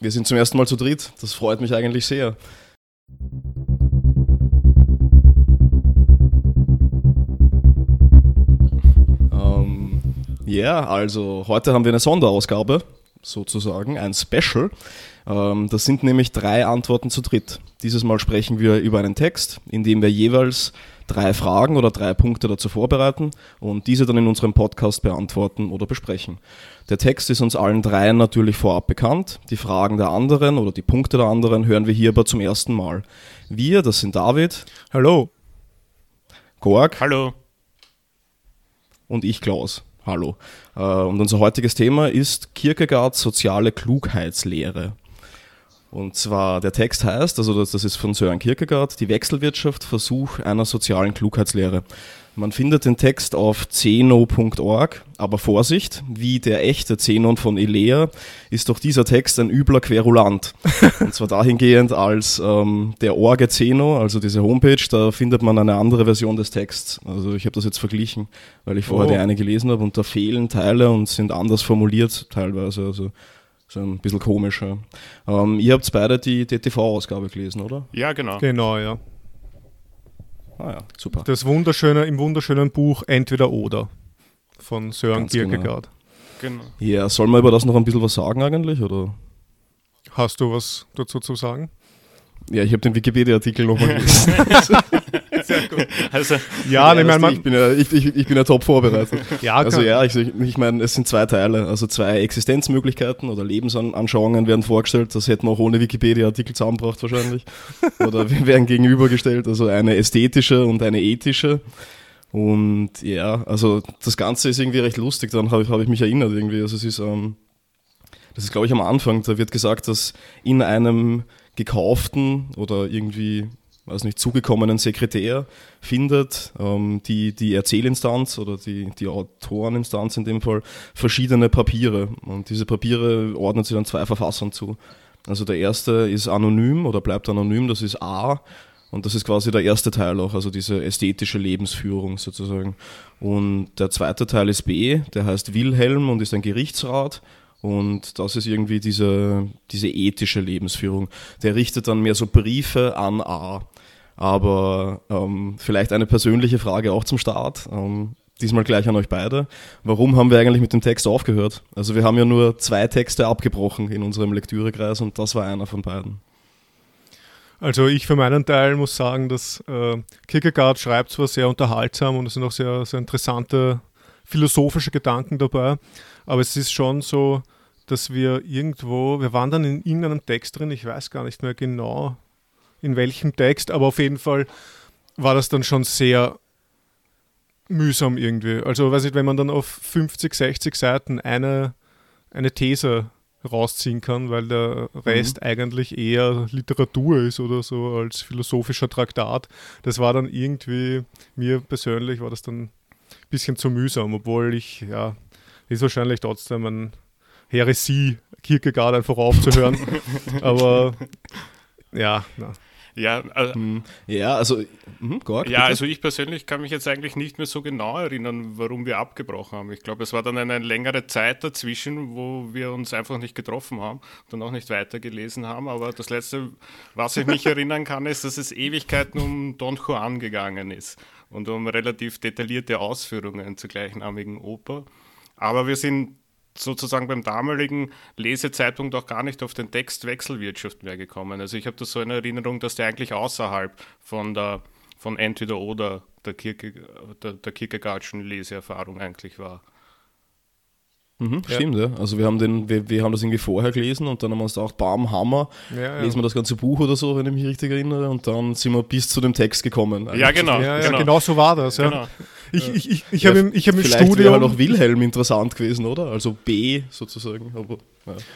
wir sind zum ersten Mal zu dritt. Das freut mich eigentlich sehr. Ähm, ja, yeah, also heute haben wir eine Sonderausgabe, sozusagen, ein Special. Ähm, das sind nämlich drei Antworten zu dritt. Dieses Mal sprechen wir über einen Text, in dem wir jeweils drei Fragen oder drei Punkte dazu vorbereiten und diese dann in unserem Podcast beantworten oder besprechen. Der Text ist uns allen dreien natürlich vorab bekannt. Die Fragen der anderen oder die Punkte der anderen hören wir hier aber zum ersten Mal. Wir, das sind David. Hallo. Gorg. Hallo. Und ich, Klaus. Hallo. Äh, und unser heutiges Thema ist Kierkegaards soziale Klugheitslehre. Und zwar der Text heißt, also das, das ist von Sören Kierkegaard, die Wechselwirtschaft, Versuch einer sozialen Klugheitslehre. Man findet den Text auf zeno.org, aber Vorsicht, wie der echte Zenon von Elea ist doch dieser Text ein übler Querulant. Und zwar dahingehend als ähm, der Orge Zeno, also diese Homepage, da findet man eine andere Version des Texts. Also ich habe das jetzt verglichen, weil ich vorher oh. die eine gelesen habe und da fehlen Teile und sind anders formuliert teilweise. Also so ein bisschen komischer. Ähm, ihr habt beide die DTV-Ausgabe gelesen, oder? Ja, genau. Genau, ja. Ah ja, super. Das wunderschöne, im wunderschönen Buch Entweder oder von Sören Ganz genau. Kierkegaard. Genau. genau. Ja, soll man über das noch ein bisschen was sagen eigentlich, oder? Hast du was dazu zu sagen? Ja, ich habe den Wikipedia-Artikel nochmal gelesen. Sehr gut. Also, ja, ja, ich, mein, ich, bin ja, ich, ich, ich bin ja top vorbereitet. ja, also ja, ich, ich meine, es sind zwei Teile. Also zwei Existenzmöglichkeiten oder Lebensanschauungen werden vorgestellt. Das hätten wir auch ohne Wikipedia-Artikel zusammengebracht wahrscheinlich. oder werden gegenübergestellt. Also eine ästhetische und eine ethische. Und ja, also das Ganze ist irgendwie recht lustig. Dann habe ich, hab ich mich erinnert irgendwie. Also es ist, ähm, das ist glaube ich am Anfang. Da wird gesagt, dass in einem gekauften oder irgendwie, weiß nicht, zugekommenen Sekretär findet, ähm, die, die Erzählinstanz oder die, die Autoreninstanz in dem Fall, verschiedene Papiere. Und diese Papiere ordnet sie dann zwei Verfassern zu. Also der erste ist anonym oder bleibt anonym, das ist A. Und das ist quasi der erste Teil auch, also diese ästhetische Lebensführung sozusagen. Und der zweite Teil ist B, der heißt Wilhelm und ist ein Gerichtsrat. Und das ist irgendwie diese, diese ethische Lebensführung. Der richtet dann mehr so Briefe an A. Aber ähm, vielleicht eine persönliche Frage auch zum Start. Ähm, diesmal gleich an euch beide. Warum haben wir eigentlich mit dem Text aufgehört? Also wir haben ja nur zwei Texte abgebrochen in unserem Lektürekreis und das war einer von beiden. Also ich für meinen Teil muss sagen, dass äh, Kierkegaard schreibt zwar sehr unterhaltsam und es sind auch sehr, sehr interessante philosophische Gedanken dabei, aber es ist schon so, dass wir irgendwo, wir waren dann in irgendeinem Text drin, ich weiß gar nicht mehr genau in welchem Text, aber auf jeden Fall war das dann schon sehr mühsam irgendwie. Also weiß ich, wenn man dann auf 50, 60 Seiten eine, eine These rausziehen kann, weil der Rest mhm. eigentlich eher Literatur ist oder so als philosophischer Traktat. Das war dann irgendwie, mir persönlich war das dann ein bisschen zu mühsam, obwohl ich, ja, ist wahrscheinlich trotzdem ein Heresie, Kierkegaard einfach aufzuhören. Aber ja, na. Ja, also, ja, also, mh, Gorg, ja, also ich persönlich kann mich jetzt eigentlich nicht mehr so genau erinnern, warum wir abgebrochen haben. Ich glaube, es war dann eine längere Zeit dazwischen, wo wir uns einfach nicht getroffen haben und auch nicht weitergelesen haben. Aber das Letzte, was ich mich erinnern kann, ist, dass es Ewigkeiten um Don Juan gegangen ist und um relativ detaillierte Ausführungen zur gleichnamigen Oper. Aber wir sind sozusagen beim damaligen Lesezeitpunkt auch gar nicht auf den Text Wechselwirtschaft mehr gekommen. Also ich habe das so in Erinnerung, dass der eigentlich außerhalb von der von entweder oder der, Kirke, der, der Kierkegaardschen Leseerfahrung eigentlich war. Mhm, ja. Stimmt, ja. Also wir haben den, wir, wir haben das irgendwie vorher gelesen und dann haben wir uns gedacht, bam, Hammer, ja, lesen wir das ganze Buch oder so, wenn ich mich richtig erinnere, und dann sind wir bis zu dem Text gekommen. Ja, genau. Ja, genau. genau so war das, ja. Genau. Ich, ich, ich, ich habe im, ich hab im Vielleicht Studium. Wäre noch Wilhelm interessant gewesen, oder? Also B sozusagen. Aber,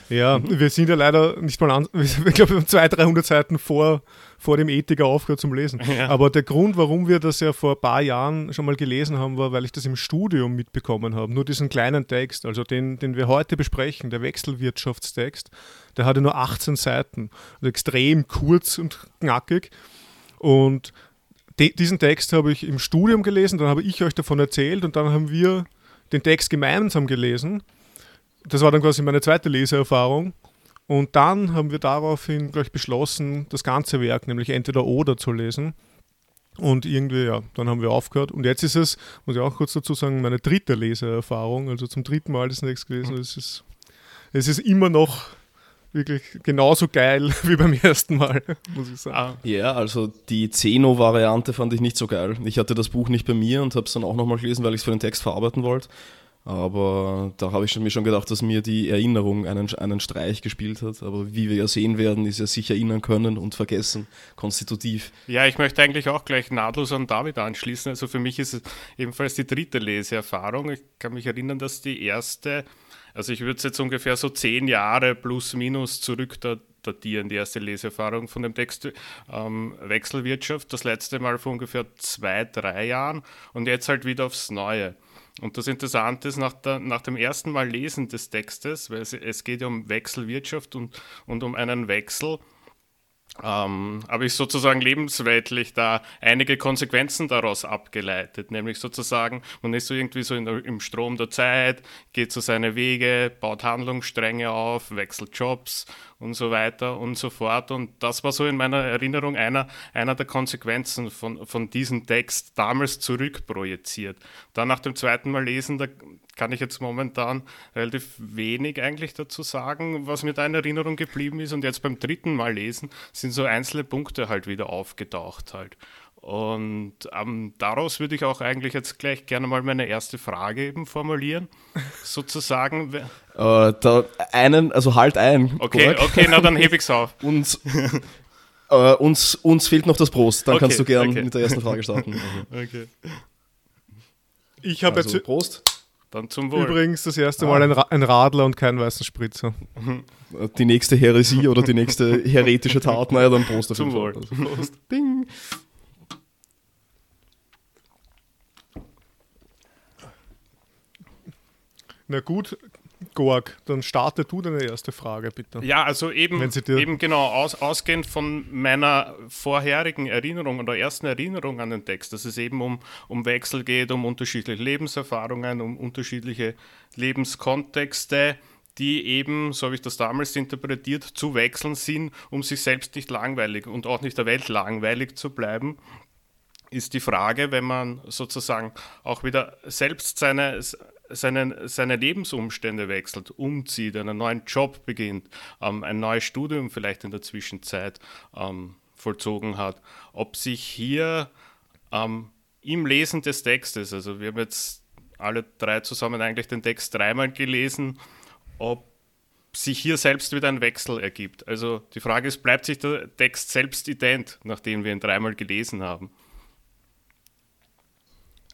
ja, ja wir sind ja leider nicht mal an, ich glaube, wir haben 200, 300 Seiten vor vor dem Ethiker aufgehört zum Lesen. Ja. Aber der Grund, warum wir das ja vor ein paar Jahren schon mal gelesen haben, war, weil ich das im Studium mitbekommen habe. Nur diesen kleinen Text, also den, den wir heute besprechen, der Wechselwirtschaftstext, der hatte nur 18 Seiten. Also extrem kurz und knackig. Und diesen Text habe ich im Studium gelesen, dann habe ich euch davon erzählt und dann haben wir den Text gemeinsam gelesen. Das war dann quasi meine zweite Leseerfahrung. Und dann haben wir daraufhin, glaube ich, beschlossen, das ganze Werk, nämlich entweder oder zu lesen. Und irgendwie, ja, dann haben wir aufgehört. Und jetzt ist es, muss ich auch kurz dazu sagen, meine dritte Leseerfahrung. Also zum dritten Mal das nächste gelesen. Es ist, es ist immer noch wirklich genauso geil wie beim ersten Mal, muss ich sagen. Ah. Ja, also die Zeno-Variante fand ich nicht so geil. Ich hatte das Buch nicht bei mir und habe es dann auch nochmal gelesen, weil ich es für den Text verarbeiten wollte. Aber da habe ich mir schon gedacht, dass mir die Erinnerung einen, einen Streich gespielt hat. Aber wie wir ja sehen werden, ist er sich erinnern können und vergessen, konstitutiv. Ja, ich möchte eigentlich auch gleich nahtlos an David anschließen. Also für mich ist es ebenfalls die dritte Leseerfahrung. Ich kann mich erinnern, dass die erste, also ich würde es jetzt ungefähr so zehn Jahre plus minus zurück datieren, die erste Leseerfahrung von dem Text ähm, Wechselwirtschaft. Das letzte Mal vor ungefähr zwei, drei Jahren und jetzt halt wieder aufs Neue. Und das Interessante ist, nach, der, nach dem ersten Mal Lesen des Textes, weil es, es geht ja um Wechselwirtschaft und, und um einen Wechsel, ähm, habe ich sozusagen lebensweltlich da einige Konsequenzen daraus abgeleitet. Nämlich sozusagen, man ist so irgendwie so der, im Strom der Zeit, geht so seine Wege, baut Handlungsstränge auf, wechselt Jobs und so weiter und so fort. Und das war so in meiner Erinnerung einer, einer der Konsequenzen von, von diesem Text damals zurückprojiziert. Dann nach dem zweiten Mal lesen, da kann ich jetzt momentan relativ wenig eigentlich dazu sagen, was mir da in Erinnerung geblieben ist. Und jetzt beim dritten Mal lesen sind so einzelne Punkte halt wieder aufgetaucht halt. Und ähm, daraus würde ich auch eigentlich jetzt gleich gerne mal meine erste Frage eben formulieren. Sozusagen. Äh, da einen, also halt ein. Okay, Gorg. okay, na dann hebe ich es auf. Und äh, uns, uns fehlt noch das Prost. Dann okay, kannst du gerne okay. mit der ersten Frage starten. okay. Ich habe also, jetzt. Prost. Dann zum Wohl. Übrigens das erste Mal ein, ein Radler und kein weißen Spritzer. Die nächste Heresie oder die nächste heretische Tat, naja, dann Prost. Zum Wohl. Prost. Ding. Na gut, Goag, dann starte du deine erste Frage, bitte. Ja, also eben, eben genau, aus, ausgehend von meiner vorherigen Erinnerung oder ersten Erinnerung an den Text, dass es eben um, um Wechsel geht, um unterschiedliche Lebenserfahrungen, um unterschiedliche Lebenskontexte, die eben, so habe ich das damals interpretiert, zu wechseln sind, um sich selbst nicht langweilig und auch nicht der Welt langweilig zu bleiben ist die Frage, wenn man sozusagen auch wieder selbst seine, seine, seine Lebensumstände wechselt, umzieht, einen neuen Job beginnt, ähm, ein neues Studium vielleicht in der Zwischenzeit ähm, vollzogen hat, ob sich hier ähm, im Lesen des Textes, also wir haben jetzt alle drei zusammen eigentlich den Text dreimal gelesen, ob sich hier selbst wieder ein Wechsel ergibt. Also die Frage ist, bleibt sich der Text selbst ident, nachdem wir ihn dreimal gelesen haben?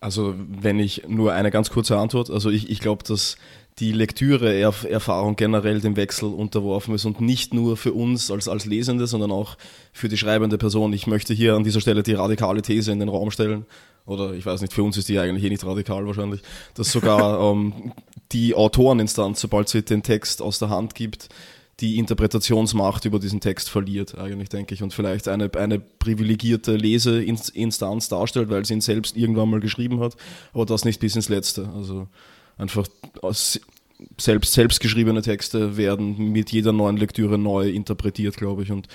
Also wenn ich nur eine ganz kurze Antwort, also ich, ich glaube, dass die Lektüre-Erfahrung generell dem Wechsel unterworfen ist und nicht nur für uns als, als Lesende, sondern auch für die schreibende Person. Ich möchte hier an dieser Stelle die radikale These in den Raum stellen, oder ich weiß nicht, für uns ist die eigentlich eh nicht radikal wahrscheinlich, dass sogar ähm, die Autoreninstanz, sobald sie den Text aus der Hand gibt, die Interpretationsmacht über diesen Text verliert, eigentlich, denke ich, und vielleicht eine, eine privilegierte Leseinstanz darstellt, weil sie ihn selbst irgendwann mal geschrieben hat, aber das nicht bis ins Letzte. Also einfach selbst, selbst geschriebene Texte werden mit jeder neuen Lektüre neu interpretiert, glaube ich, und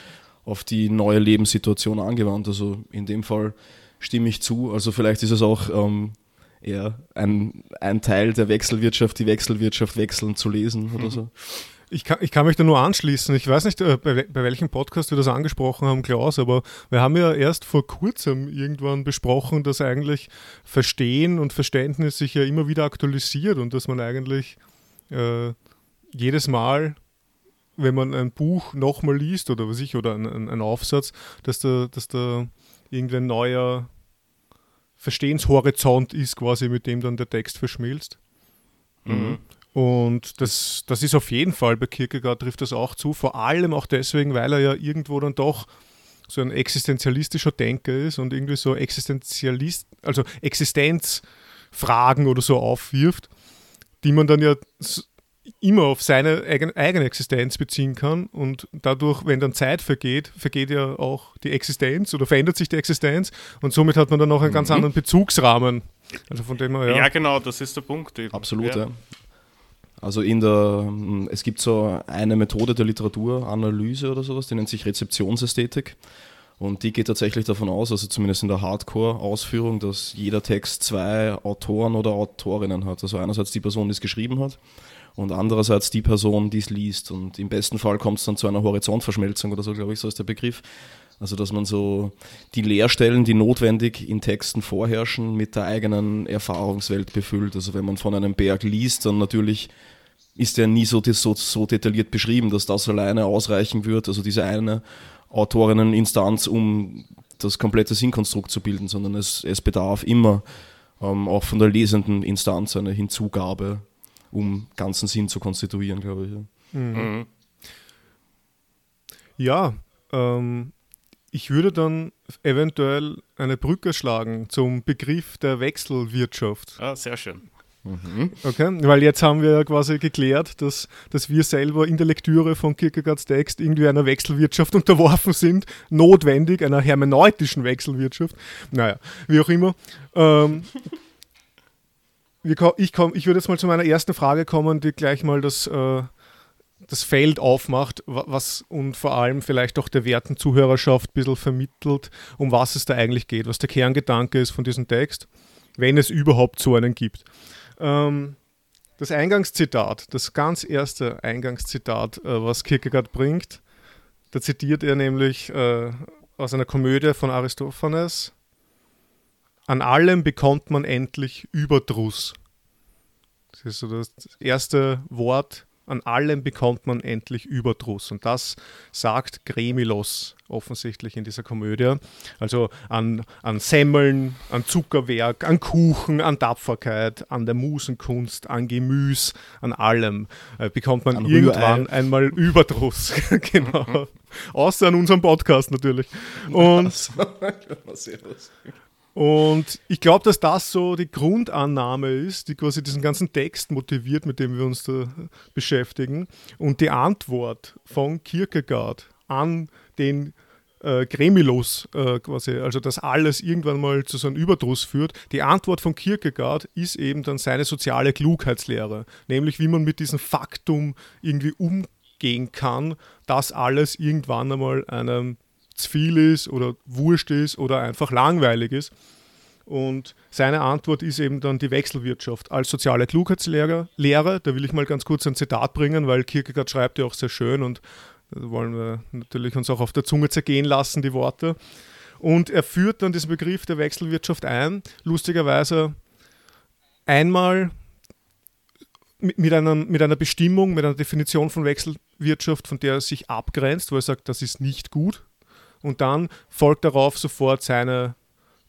auf die neue Lebenssituation angewandt. Also in dem Fall stimme ich zu. Also vielleicht ist es auch ähm, eher ein, ein Teil der Wechselwirtschaft, die Wechselwirtschaft wechseln zu lesen oder so. Ich kann, ich kann mich da nur anschließen. Ich weiß nicht, äh, bei, bei welchem Podcast wir das angesprochen haben, Klaus, aber wir haben ja erst vor kurzem irgendwann besprochen, dass eigentlich Verstehen und Verständnis sich ja immer wieder aktualisiert und dass man eigentlich äh, jedes Mal, wenn man ein Buch nochmal liest oder was ich, oder ein, ein Aufsatz, dass da, dass da irgendwie ein neuer Verstehenshorizont ist, quasi mit dem dann der Text verschmilzt. Mhm. Und das, das ist auf jeden Fall bei Kierkegaard trifft das auch zu, vor allem auch deswegen, weil er ja irgendwo dann doch so ein existenzialistischer Denker ist und irgendwie so Existenzialist, also Existenzfragen oder so aufwirft, die man dann ja immer auf seine eigene Existenz beziehen kann und dadurch, wenn dann Zeit vergeht, vergeht ja auch die Existenz oder verändert sich die Existenz und somit hat man dann auch einen ganz mhm. anderen Bezugsrahmen. Also von dem her, ja. Ja, genau, das ist der Punkt eben. Absolut, ja. ja. Also in der, hm, es gibt so eine Methode der Literaturanalyse oder sowas, die nennt sich Rezeptionsästhetik. Und die geht tatsächlich davon aus, also zumindest in der Hardcore-Ausführung, dass jeder Text zwei Autoren oder Autorinnen hat. Also einerseits die Person, die es geschrieben hat und andererseits die Person, die es liest. Und im besten Fall kommt es dann zu einer Horizontverschmelzung oder so, glaube ich, so ist der Begriff. Also dass man so die Leerstellen, die notwendig in Texten vorherrschen, mit der eigenen Erfahrungswelt befüllt. Also wenn man von einem Berg liest, dann natürlich ist der nie so, so, so detailliert beschrieben, dass das alleine ausreichen wird. Also diese eine Autorinneninstanz, um das komplette Sinnkonstrukt zu bilden, sondern es, es bedarf immer ähm, auch von der lesenden Instanz eine Hinzugabe, um ganzen Sinn zu konstituieren, glaube ich. Mhm. ja ähm, ich würde dann eventuell eine Brücke schlagen zum Begriff der Wechselwirtschaft. Ah, sehr schön. Mhm. Okay, weil jetzt haben wir quasi geklärt, dass, dass wir selber in der Lektüre von Kierkegaards Text irgendwie einer Wechselwirtschaft unterworfen sind, notwendig, einer hermeneutischen Wechselwirtschaft. Naja, wie auch immer. Ähm, ich, komm, ich würde jetzt mal zu meiner ersten Frage kommen, die gleich mal das, äh, das Feld aufmacht, was und vor allem vielleicht auch der werten Zuhörerschaft ein bisschen vermittelt, um was es da eigentlich geht, was der Kerngedanke ist von diesem Text, wenn es überhaupt so einen gibt. Ähm, das Eingangszitat, das ganz erste Eingangszitat, äh, was Kierkegaard bringt, da zitiert er nämlich äh, aus einer Komödie von Aristophanes: An allem bekommt man endlich Überdruss. Das ist so das erste Wort an allem bekommt man endlich Überdruss. Und das sagt Gremilos offensichtlich in dieser Komödie. Also an, an Semmeln, an Zuckerwerk, an Kuchen, an Tapferkeit, an der Musenkunst, an Gemüse, an allem äh, bekommt man an irgendwann Rührei. einmal Überdruss. genau. Außer an unserem Podcast natürlich. Und. Und ich glaube, dass das so die Grundannahme ist, die quasi diesen ganzen Text motiviert, mit dem wir uns da beschäftigen. Und die Antwort von Kierkegaard an den äh, Gremilos äh, quasi, also dass alles irgendwann mal zu so einem Überdruss führt. Die Antwort von Kierkegaard ist eben dann seine soziale Klugheitslehre, nämlich wie man mit diesem Faktum irgendwie umgehen kann, dass alles irgendwann einmal einem zu viel ist oder wurscht ist oder einfach langweilig ist. Und seine Antwort ist eben dann die Wechselwirtschaft als soziale Klugheitslehre. Lehre, da will ich mal ganz kurz ein Zitat bringen, weil Kierkegaard schreibt ja auch sehr schön und da wollen wir natürlich uns auch auf der Zunge zergehen lassen, die Worte. Und er führt dann diesen Begriff der Wechselwirtschaft ein, lustigerweise einmal mit einer, mit einer Bestimmung, mit einer Definition von Wechselwirtschaft, von der er sich abgrenzt, wo er sagt, das ist nicht gut, und dann folgt darauf sofort seine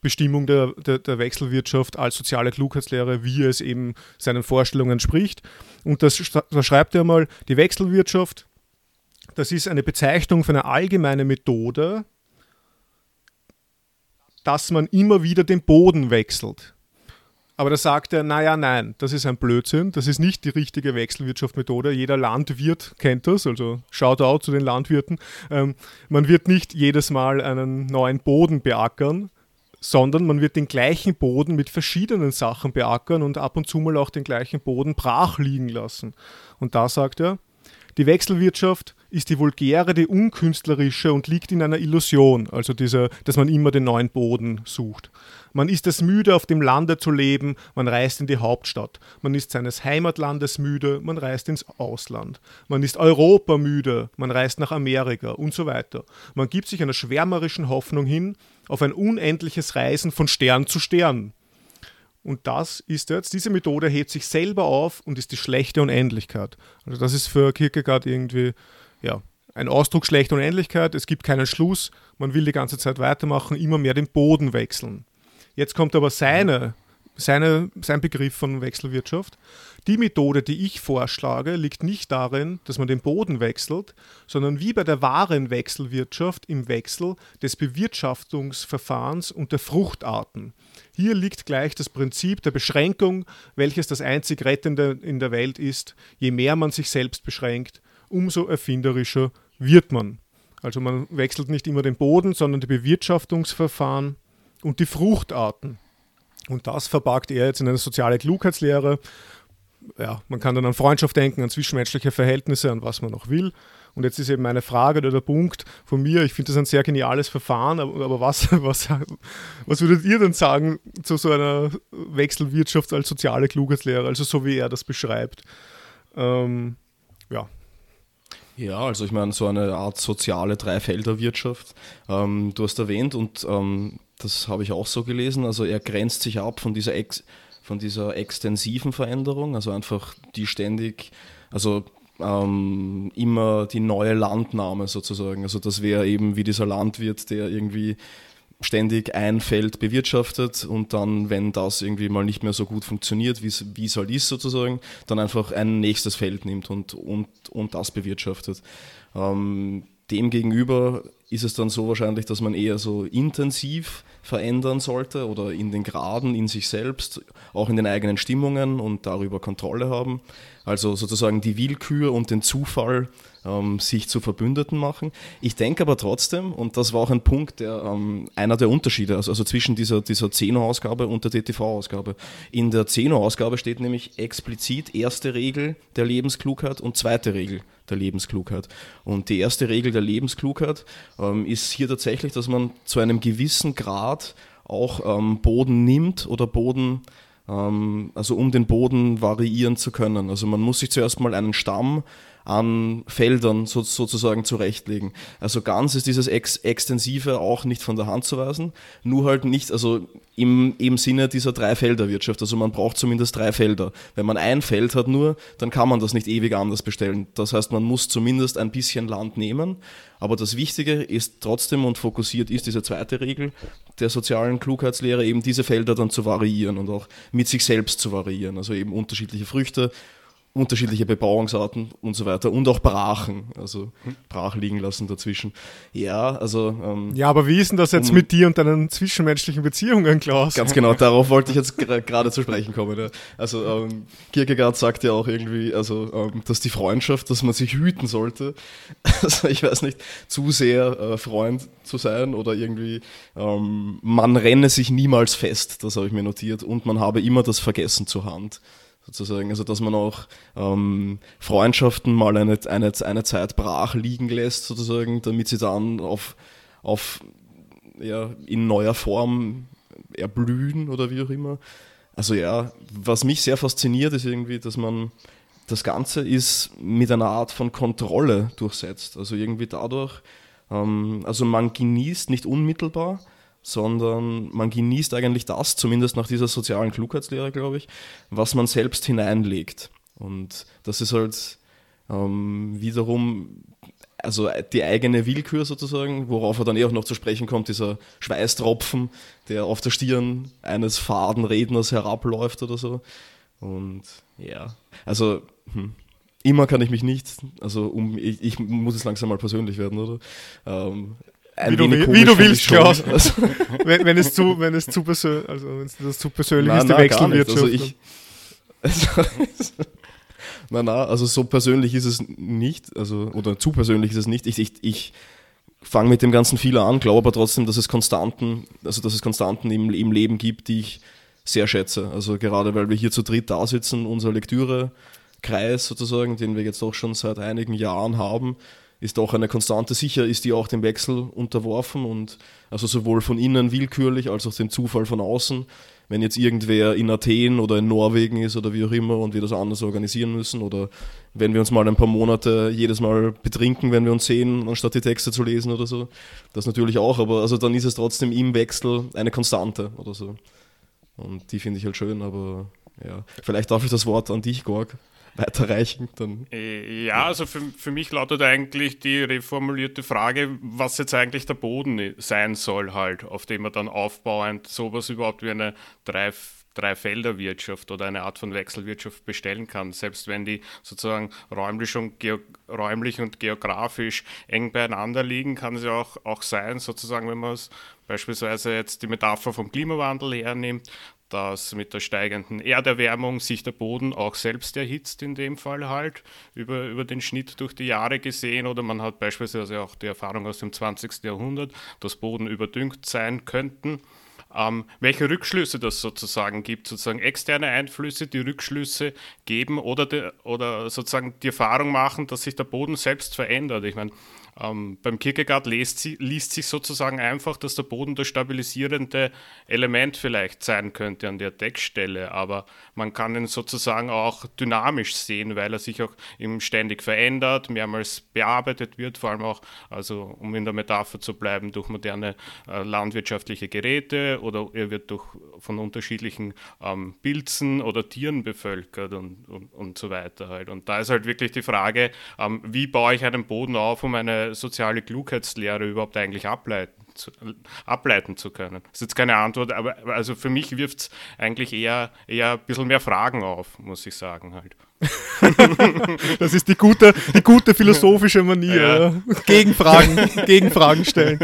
Bestimmung der, der, der, Wechselwirtschaft als soziale Klugheitslehre, wie es eben seinen Vorstellungen entspricht. Und das, da schreibt er mal, die Wechselwirtschaft, das ist eine Bezeichnung für eine allgemeine Methode, dass man immer wieder den Boden wechselt. Aber da sagt er, naja, nein, das ist ein Blödsinn, das ist nicht die richtige Wechselwirtschaftsmethode. Jeder Landwirt kennt das, also Shoutout zu den Landwirten. Ähm, man wird nicht jedes Mal einen neuen Boden beackern, sondern man wird den gleichen Boden mit verschiedenen Sachen beackern und ab und zu mal auch den gleichen Boden brach liegen lassen. Und da sagt er, die Wechselwirtschaft ist die vulgäre, die unkünstlerische und liegt in einer Illusion, also diese, dass man immer den neuen Boden sucht. Man ist es müde, auf dem Lande zu leben, man reist in die Hauptstadt. Man ist seines Heimatlandes müde, man reist ins Ausland. Man ist Europa müde, man reist nach Amerika und so weiter. Man gibt sich einer schwärmerischen Hoffnung hin auf ein unendliches Reisen von Stern zu Stern. Und das ist jetzt, diese Methode hebt sich selber auf und ist die schlechte Unendlichkeit. Also das ist für Kierkegaard irgendwie, ja, ein Ausdruck schlechter Unendlichkeit. Es gibt keinen Schluss. Man will die ganze Zeit weitermachen, immer mehr den Boden wechseln. Jetzt kommt aber seine, seine, sein Begriff von Wechselwirtschaft. Die Methode, die ich vorschlage, liegt nicht darin, dass man den Boden wechselt, sondern wie bei der wahren Wechselwirtschaft im Wechsel des Bewirtschaftungsverfahrens und der Fruchtarten. Hier liegt gleich das Prinzip der Beschränkung, welches das einzig Rettende in der Welt ist. Je mehr man sich selbst beschränkt, umso erfinderischer wird man. Also man wechselt nicht immer den Boden, sondern die Bewirtschaftungsverfahren und die Fruchtarten. Und das verpackt er jetzt in eine soziale Klugheitslehre, ja, man kann dann an Freundschaft denken, an zwischenmenschliche Verhältnisse, an was man noch will. Und jetzt ist eben meine Frage oder der Punkt von mir, ich finde das ein sehr geniales Verfahren, aber, aber, was, was, was würdet ihr denn sagen zu so einer Wechselwirtschaft als soziale Klugheitslehre, also so wie er das beschreibt? Ähm, ja. Ja, also ich meine, so eine Art soziale Dreifelderwirtschaft. Ähm, du hast erwähnt und ähm, das habe ich auch so gelesen, also er grenzt sich ab von dieser, ex, von dieser extensiven Veränderung, also einfach die ständig, also ähm, immer die neue Landnahme sozusagen. Also das wäre eben wie dieser Landwirt, der irgendwie ständig ein Feld bewirtschaftet und dann, wenn das irgendwie mal nicht mehr so gut funktioniert, wie es halt ist sozusagen, dann einfach ein nächstes Feld nimmt und, und, und das bewirtschaftet. Ähm, Demgegenüber ist es dann so wahrscheinlich, dass man eher so intensiv verändern sollte oder in den Graden, in sich selbst, auch in den eigenen Stimmungen und darüber Kontrolle haben. Also sozusagen die Willkür und den Zufall ähm, sich zu Verbündeten machen. Ich denke aber trotzdem, und das war auch ein Punkt, der ähm, einer der Unterschiede, also, also zwischen dieser, dieser Zeno-Ausgabe und der DTV-Ausgabe. In der Zeno-Ausgabe steht nämlich explizit erste Regel der Lebensklugheit und zweite Regel der Lebensklugheit. Und die erste Regel der Lebensklugheit ähm, ist hier tatsächlich, dass man zu einem gewissen Grad auch ähm, Boden nimmt oder Boden, ähm, also um den Boden variieren zu können. Also man muss sich zuerst mal einen Stamm an Feldern so, sozusagen zurechtlegen. Also ganz ist dieses Ex Extensive auch nicht von der Hand zu weisen, nur halt nicht, also im, im Sinne dieser Drei-Felder-Wirtschaft. Also man braucht zumindest drei Felder. Wenn man ein Feld hat nur, dann kann man das nicht ewig anders bestellen. Das heißt, man muss zumindest ein bisschen Land nehmen. Aber das Wichtige ist trotzdem und fokussiert ist diese zweite Regel der sozialen Klugheitslehre, eben diese Felder dann zu variieren und auch mit sich selbst zu variieren. Also eben unterschiedliche Früchte unterschiedliche Bebauungsarten und so weiter und auch Brachen, also brach liegen lassen dazwischen. Ja, also. Ähm, ja, aber wie ist denn das jetzt um, mit dir und deinen zwischenmenschlichen Beziehungen, Klaus? Ganz genau, darauf wollte ich jetzt gerade zu sprechen kommen. Ja. Also ähm, Kierkegaard sagt ja auch irgendwie, also ähm, dass die Freundschaft, dass man sich hüten sollte. Also ich weiß nicht, zu sehr äh, Freund zu sein oder irgendwie ähm, man renne sich niemals fest, das habe ich mir notiert, und man habe immer das Vergessen zur Hand sozusagen. Also dass man auch ähm, Freundschaften mal eine, eine, eine Zeit brach liegen lässt, sozusagen, damit sie dann auf, auf ja, in neuer Form erblühen oder wie auch immer. Also ja, was mich sehr fasziniert, ist irgendwie, dass man das Ganze ist mit einer Art von Kontrolle durchsetzt. Also irgendwie dadurch, ähm, also man genießt nicht unmittelbar, sondern man genießt eigentlich das, zumindest nach dieser sozialen Klugheitslehre, glaube ich, was man selbst hineinlegt. Und das ist halt ähm, wiederum also die eigene Willkür sozusagen, worauf er dann eh auch noch zu sprechen kommt, dieser Schweißtropfen, der auf der Stirn eines faden Redners herabläuft oder so. Und ja, also hm, immer kann ich mich nicht, also um, ich, ich muss es langsam mal persönlich werden, oder? Ähm, wie du, wie du willst, Klaus. Also, wenn, wenn, es zu, wenn es zu persönlich, also wenn es das zu persönlich ist, die Wechselwirtschaft. Also ich, also, na, na, also so persönlich ist es nicht, also, oder zu persönlich ist es nicht. Ich, ich, ich fange mit dem Ganzen viel an, glaube aber trotzdem, dass es Konstanten, also dass es Konstanten im, im Leben gibt, die ich sehr schätze. Also gerade weil wir hier zu dritt da sitzen, unser Lektürekreis sozusagen, den wir jetzt auch schon seit einigen Jahren haben, ist doch eine Konstante. Sicher ist die auch dem Wechsel unterworfen und also sowohl von innen willkürlich als auch dem Zufall von außen. Wenn jetzt irgendwer in Athen oder in Norwegen ist oder wie auch immer und wir das anders organisieren müssen oder wenn wir uns mal ein paar Monate jedes Mal betrinken, wenn wir uns sehen, anstatt die Texte zu lesen oder so. Das natürlich auch, aber also dann ist es trotzdem im Wechsel eine Konstante oder so. Und die finde ich halt schön, aber ja. Vielleicht darf ich das Wort an dich, Gorg weiterreichen. Dann. Äh, ja, also für, für mich lautet eigentlich die reformulierte Frage, was jetzt eigentlich der Boden sein soll, halt, auf dem man dann aufbauend sowas überhaupt wie eine drei Dreifelderwirtschaft oder eine Art von Wechselwirtschaft bestellen kann, selbst wenn die sozusagen räumlich und, räumlich und geografisch eng beieinander liegen, kann es ja auch, auch sein, sozusagen, wenn man es beispielsweise jetzt die Metapher vom Klimawandel hernimmt, dass mit der steigenden Erderwärmung sich der Boden auch selbst erhitzt, in dem Fall halt, über, über den Schnitt durch die Jahre gesehen. Oder man hat beispielsweise auch die Erfahrung aus dem 20. Jahrhundert, dass Boden überdüngt sein könnten. ähm, welche Rückschlüsse das sozusagen gibt, sozusagen externe Einflüsse, die Rückschlüsse geben oder, die, oder sozusagen die Erfahrung machen, dass sich der Boden selbst verändert. Ich meine, ähm, beim Kierkegaard liest, liest sich sozusagen einfach, dass der Boden das stabilisierende Element vielleicht sein könnte an der Deckstelle, aber man kann ihn sozusagen auch dynamisch sehen, weil er sich auch eben ständig verändert, mehrmals bearbeitet wird, vor allem auch, also um in der Metapher zu bleiben, durch moderne äh, landwirtschaftliche Geräte oder er wird durch, von unterschiedlichen ähm, Pilzen oder Tieren bevölkert und, und, und so weiter halt. Und da ist halt wirklich die Frage, ähm, wie baue ich einen Boden auf, um eine soziale Klugheitslehre überhaupt eigentlich ableiten zu, ableiten zu können. Das ist jetzt keine Antwort, aber also für mich wirft es eigentlich eher, eher ein bisschen mehr Fragen auf, muss ich sagen halt. das ist die gute, die gute philosophische Manier. Ja. Gegenfragen, Gegenfragen stellen.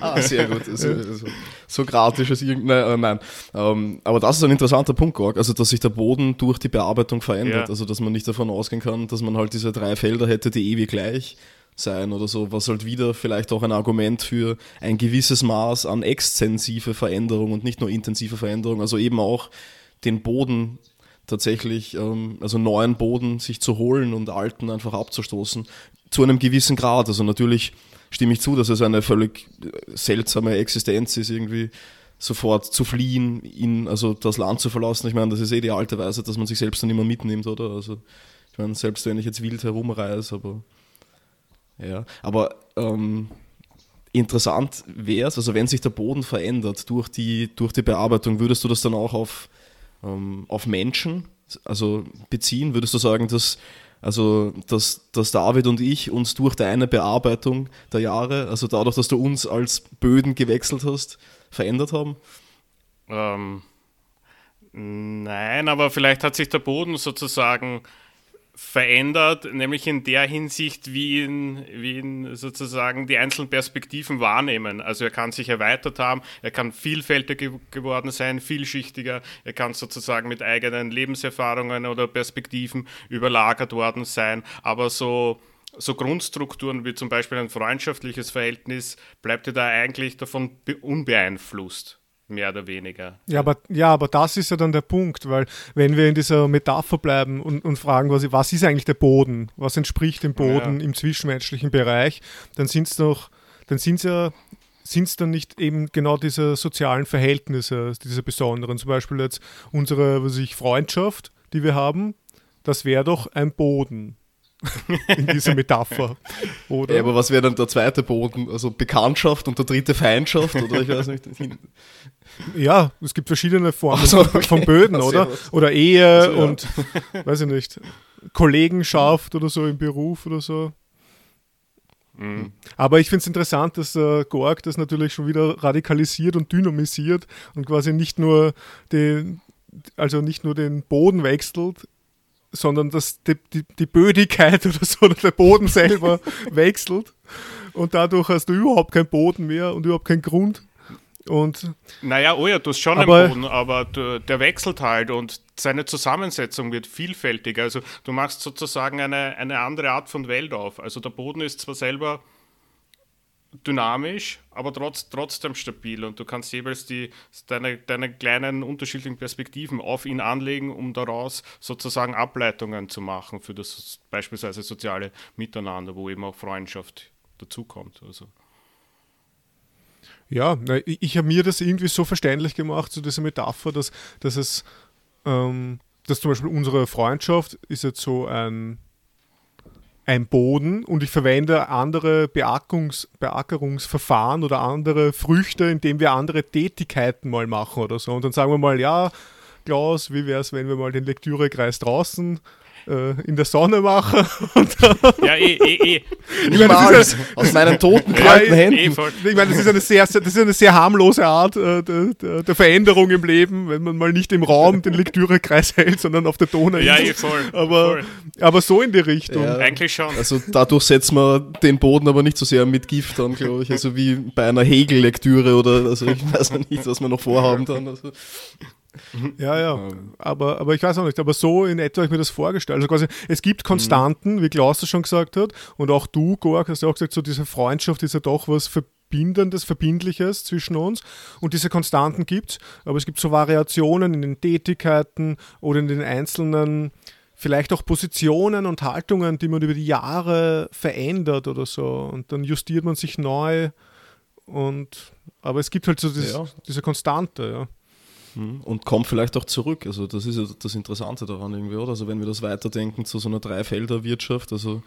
Ah, sehr gut. So, so, Sokratisches irgendein, äh, nein. Ähm, aber das ist ein interessanter Punkt, Gorg. Also, dass sich der Boden durch die Bearbeitung verändert. Ja. Also, dass man nicht davon ausgehen kann, dass man halt diese drei Felder hätte, die ewig gleich sein oder so, was halt wieder vielleicht auch ein Argument für ein gewisses Maß an extensive Veränderung und nicht nur intensive Veränderung, also eben auch den Boden tatsächlich, ähm, also neuen Boden sich zu holen und alten einfach abzustoßen, zu einem gewissen Grad. Also natürlich stimme ich zu, dass es eine völlig seltsame Existenz ist, irgendwie sofort zu fliehen, in, also das Land zu verlassen. Ich meine, das ist eh die alte Weise, dass man sich selbst dann immer mitnimmt, oder? Also ich meine, selbst wenn ich jetzt wild herumreise, aber ja, aber ähm, interessant wäre es, also wenn sich der Boden verändert durch die, durch die Bearbeitung, würdest du das dann auch auf, ähm, auf Menschen also beziehen? Würdest du sagen, dass, also, dass, dass David und ich uns durch deine Bearbeitung der Jahre, also dadurch, dass du uns als Böden gewechselt hast, verändert haben? Ähm, nein, aber vielleicht hat sich der Boden sozusagen verändert, nämlich in der Hinsicht, wie ihn, wie ihn sozusagen die einzelnen Perspektiven wahrnehmen. Also er kann sich erweitert haben, er kann vielfältiger geworden sein, vielschichtiger, er kann sozusagen mit eigenen Lebenserfahrungen oder Perspektiven überlagert worden sein, aber so so Grundstrukturen wie zum Beispiel ein freundschaftliches Verhältnis bleibt er da eigentlich davon unbeeinflusst mehr oder weniger. Ja aber, ja, aber das ist ja dann der Punkt, weil wenn wir in dieser Metapher bleiben und, und fragen, was, was ist eigentlich der Boden, was entspricht dem Boden ja. im zwischenmenschlichen Bereich, dann sind es doch, dann sind es ja sind es dann nicht eben genau diese sozialen Verhältnisse, diese besonderen, zum Beispiel jetzt unsere was ich, Freundschaft, die wir haben, das wäre doch ein Boden. in dieser Metapher. Oder? Ja, aber was wäre dann der zweite Boden? Also Bekanntschaft und der dritte Feindschaft? Oder ich weiß nicht. Ja, es gibt verschiedene Formen so, okay. von Böden, oder? Oder Ehe also, ja. und, weiß ich nicht, Kollegenschaft oder so im Beruf oder so. Mhm. Aber ich finde es interessant, dass äh, Gorg das natürlich schon wieder radikalisiert und dynamisiert und quasi nicht nur den, also nicht nur den Boden wechselt, sondern dass die, die, die Bödigkeit oder so, oder der Boden selber wechselt und dadurch hast du überhaupt keinen Boden mehr und überhaupt keinen Grund. Und naja, oh ja, du hast schon aber, einen Boden, aber du, der wechselt halt und seine Zusammensetzung wird vielfältiger. Also du machst sozusagen eine, eine andere Art von Welt auf. Also der Boden ist zwar selber dynamisch, aber trotz, trotzdem stabil und du kannst jeweils die, deine, deine kleinen unterschiedlichen Perspektiven auf ihn anlegen, um daraus sozusagen Ableitungen zu machen für das beispielsweise soziale Miteinander, wo eben auch Freundschaft dazukommt. Also. Ja, ich habe mir das irgendwie so verständlich gemacht, so diese Metapher, dass, dass es, ähm, dass zum Beispiel unsere Freundschaft ist jetzt so ein ein Boden und ich verwende andere Beackerungs, Beackerungsverfahren oder andere Früchte, indem wir andere Tätigkeiten mal machen oder so. Und dann sagen wir mal, ja, Klaus, wie wäre es, wenn wir mal den Lektürekreis draußen in der Sonne mache. ja, eh, eh, eh. Niemals aus meinen toten, kalten ja, Händen. Eh, ich meine, das ist eine sehr, das ist eine sehr harmlose Art äh, der, der, Veränderung im Leben, wenn man mal nicht im Raum den Lektürekreis hält, sondern auf der Donau. Ja, eh, voll. Aber, voll. aber so in die Richtung. Ja, Eigentlich schon. Also dadurch setzt man den Boden aber nicht so sehr mit Gift an, glaube ich. Also wie bei einer Hegel-Lektüre oder also ich weiß nicht, was man noch vorhaben kann. Also. Ja, ja. Aber, aber ich weiß auch nicht, aber so in etwa habe ich mir das vorgestellt. Also quasi, es gibt Konstanten, mhm. wie Klaus das schon gesagt hat, und auch du, Gorg, hast ja auch gesagt, so diese Freundschaft ist ja doch was Bindendes, Verbindliches zwischen uns und diese Konstanten gibt es, aber es gibt so Variationen in den Tätigkeiten oder in den einzelnen vielleicht auch Positionen und Haltungen, die man über die Jahre verändert oder so und dann justiert man sich neu und aber es gibt halt so dieses, ja. diese Konstante, ja. Hm. Und kommt vielleicht auch zurück. Also das ist ja das Interessante daran irgendwie, oder? Also wenn wir das weiterdenken zu so einer Dreifelder-Wirtschaft, also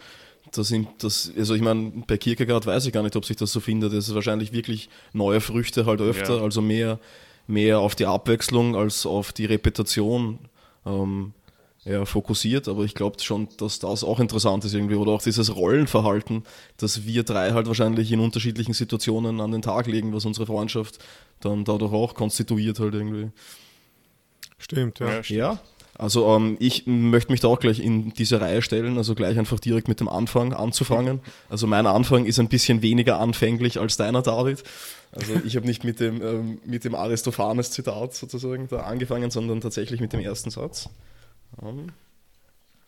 das sind das, also ich meine, bei Kierkegaard weiß ich gar nicht, ob sich das so findet. Das ist wahrscheinlich wirklich neue Früchte halt öfter, ja. also mehr, mehr auf die Abwechslung als auf die Reputation ähm, ja, fokussiert. Aber ich glaube schon, dass das auch interessant ist irgendwie. Oder auch dieses Rollenverhalten, dass wir drei halt wahrscheinlich in unterschiedlichen Situationen an den Tag legen, was unsere Freundschaft dann dadurch auch konstituiert halt irgendwie. Stimmt, ja. Ja, stimmt. ja. Also ähm, ich möchte mich da auch gleich in diese Reihe stellen, also gleich einfach direkt mit dem Anfang anzufangen. Also mein Anfang ist ein bisschen weniger anfänglich als deiner, David. Also ich habe nicht mit dem, ähm, mit dem Aristophanes-Zitat sozusagen da angefangen, sondern tatsächlich mit dem ersten Satz. Ähm,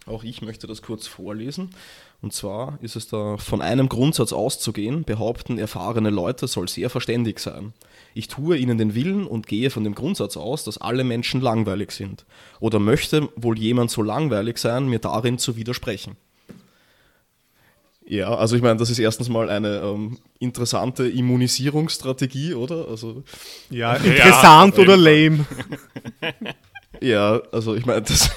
auch ich möchte das kurz vorlesen. Und zwar ist es da von einem Grundsatz auszugehen, behaupten erfahrene Leute soll sehr verständig sein. Ich tue ihnen den Willen und gehe von dem Grundsatz aus, dass alle Menschen langweilig sind. Oder möchte wohl jemand so langweilig sein, mir darin zu widersprechen? Ja, also ich meine, das ist erstens mal eine ähm, interessante Immunisierungsstrategie, oder? Also, ja, interessant ja, oder lame. Ja, also ich meine, das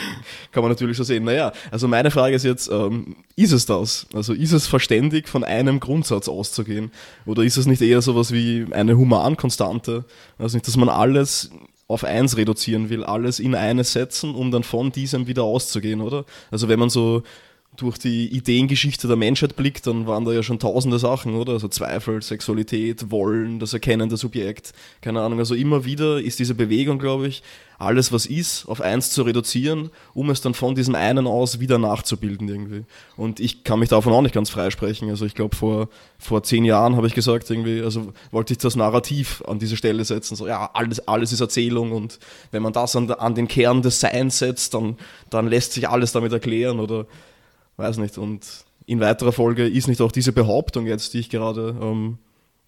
kann man natürlich so sehen. Naja, also meine Frage ist jetzt, ähm, ist es das? Also ist es verständig, von einem Grundsatz auszugehen? Oder ist es nicht eher sowas wie eine Humankonstante? Also nicht, dass man alles auf eins reduzieren will, alles in eines setzen, um dann von diesem wieder auszugehen, oder? Also wenn man so durch die Ideengeschichte der Menschheit blickt, dann waren da ja schon tausende Sachen, oder? Also Zweifel, Sexualität, Wollen, das erkennende Subjekt, keine Ahnung. Also immer wieder ist diese Bewegung, glaube ich, alles, was ist, auf eins zu reduzieren, um es dann von diesem einen aus wieder nachzubilden irgendwie. Und ich kann mich davon auch nicht ganz freisprechen. Also ich glaube, vor, vor zehn Jahren habe ich gesagt, irgendwie, also wollte ich das Narrativ an diese Stelle setzen. So, ja, alles, alles ist Erzählung und wenn man das an, an den Kern des Seins setzt, dann, dann lässt sich alles damit erklären oder weiß nicht. Und in weiterer Folge ist nicht auch diese Behauptung jetzt, die ich gerade ähm,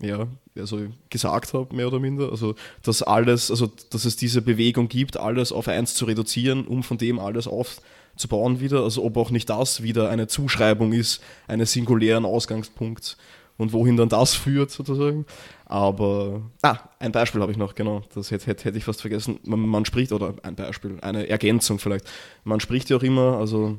ja, also gesagt habe, mehr oder minder. Also, dass alles, also dass es diese Bewegung gibt, alles auf eins zu reduzieren, um von dem alles aufzubauen wieder. Also ob auch nicht das wieder eine Zuschreibung ist, eines singulären Ausgangspunkts und wohin dann das führt, sozusagen. Aber, ah, ein Beispiel habe ich noch, genau, das hätte, hätte, hätte ich fast vergessen. Man, man, spricht, oder ein Beispiel, eine Ergänzung vielleicht. Man spricht ja auch immer, also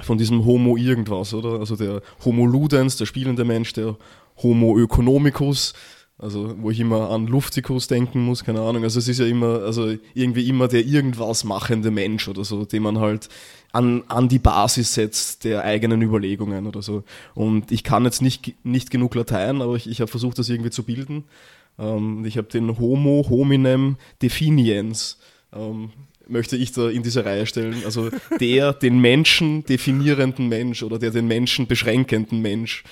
von diesem Homo irgendwas, oder? Also der Homo Ludens, der spielende Mensch, der Homo economicus, also wo ich immer an Luftikus denken muss, keine Ahnung. Also es ist ja immer, also irgendwie immer der irgendwas machende Mensch oder so, den man halt an, an die Basis setzt der eigenen Überlegungen oder so. Und ich kann jetzt nicht, nicht genug Latein, aber ich, ich habe versucht, das irgendwie zu bilden. Ähm, ich habe den Homo hominem definiens. Ähm, möchte ich da in diese Reihe stellen. Also der den Menschen definierenden Mensch oder der den Menschen beschränkenden Mensch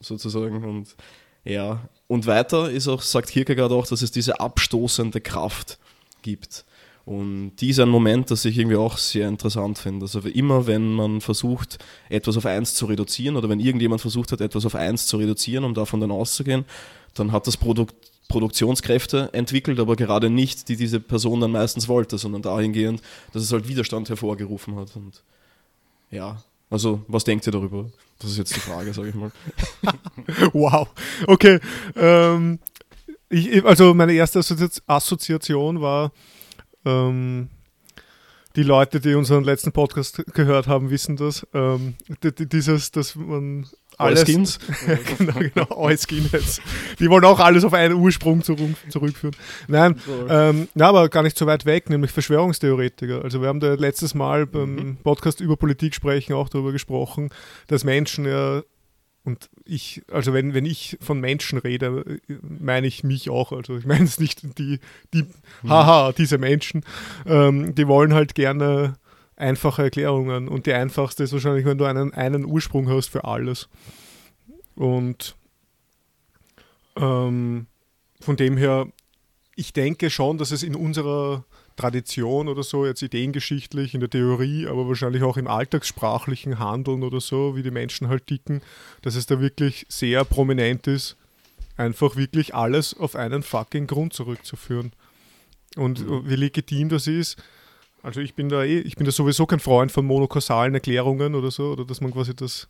sozusagen. Und ja, und weiter ist auch, sagt Kierkegaard auch, dass es diese abstoßende Kraft gibt. Und die ist ein Moment, das ich irgendwie auch sehr interessant finde. Also immer, wenn man versucht, etwas auf eins zu reduzieren oder wenn irgendjemand versucht hat, etwas auf eins zu reduzieren, um davon dann auszugehen, dann hat das Produkt Produktionskräfte entwickelt, aber gerade nicht, die diese Person dann meistens wollte, sondern dahingehend, dass es halt Widerstand hervorgerufen hat. Und ja, also was denkt ihr darüber? Das ist jetzt die Frage, sage ich mal. wow, okay. Ähm, ich, also meine erste Assoziation war, ähm, die Leute, die unseren letzten Podcast gehört haben, wissen das. Ähm, dieses, dass man alles. Skins? genau, genau, all Skinheads. Die wollen auch alles auf einen Ursprung zurückführen. Nein, ähm, na, aber gar nicht so weit weg, nämlich Verschwörungstheoretiker. Also wir haben da letztes Mal beim mhm. Podcast über Politik sprechen auch darüber gesprochen, dass Menschen ja und ich, also wenn, wenn ich von Menschen rede, meine ich mich auch. Also ich meine es nicht die, die, mhm. haha, diese Menschen, ähm, die wollen halt gerne einfache Erklärungen. Und die einfachste ist wahrscheinlich, wenn du einen, einen Ursprung hast für alles. Und ähm, von dem her, ich denke schon, dass es in unserer Tradition oder so, jetzt ideengeschichtlich, in der Theorie, aber wahrscheinlich auch im alltagssprachlichen Handeln oder so, wie die Menschen halt ticken, dass es da wirklich sehr prominent ist, einfach wirklich alles auf einen fucking Grund zurückzuführen. Und mhm. wie legitim das ist, also ich bin da eh, ich bin da sowieso kein Freund von monokausalen Erklärungen oder so, oder dass man quasi das,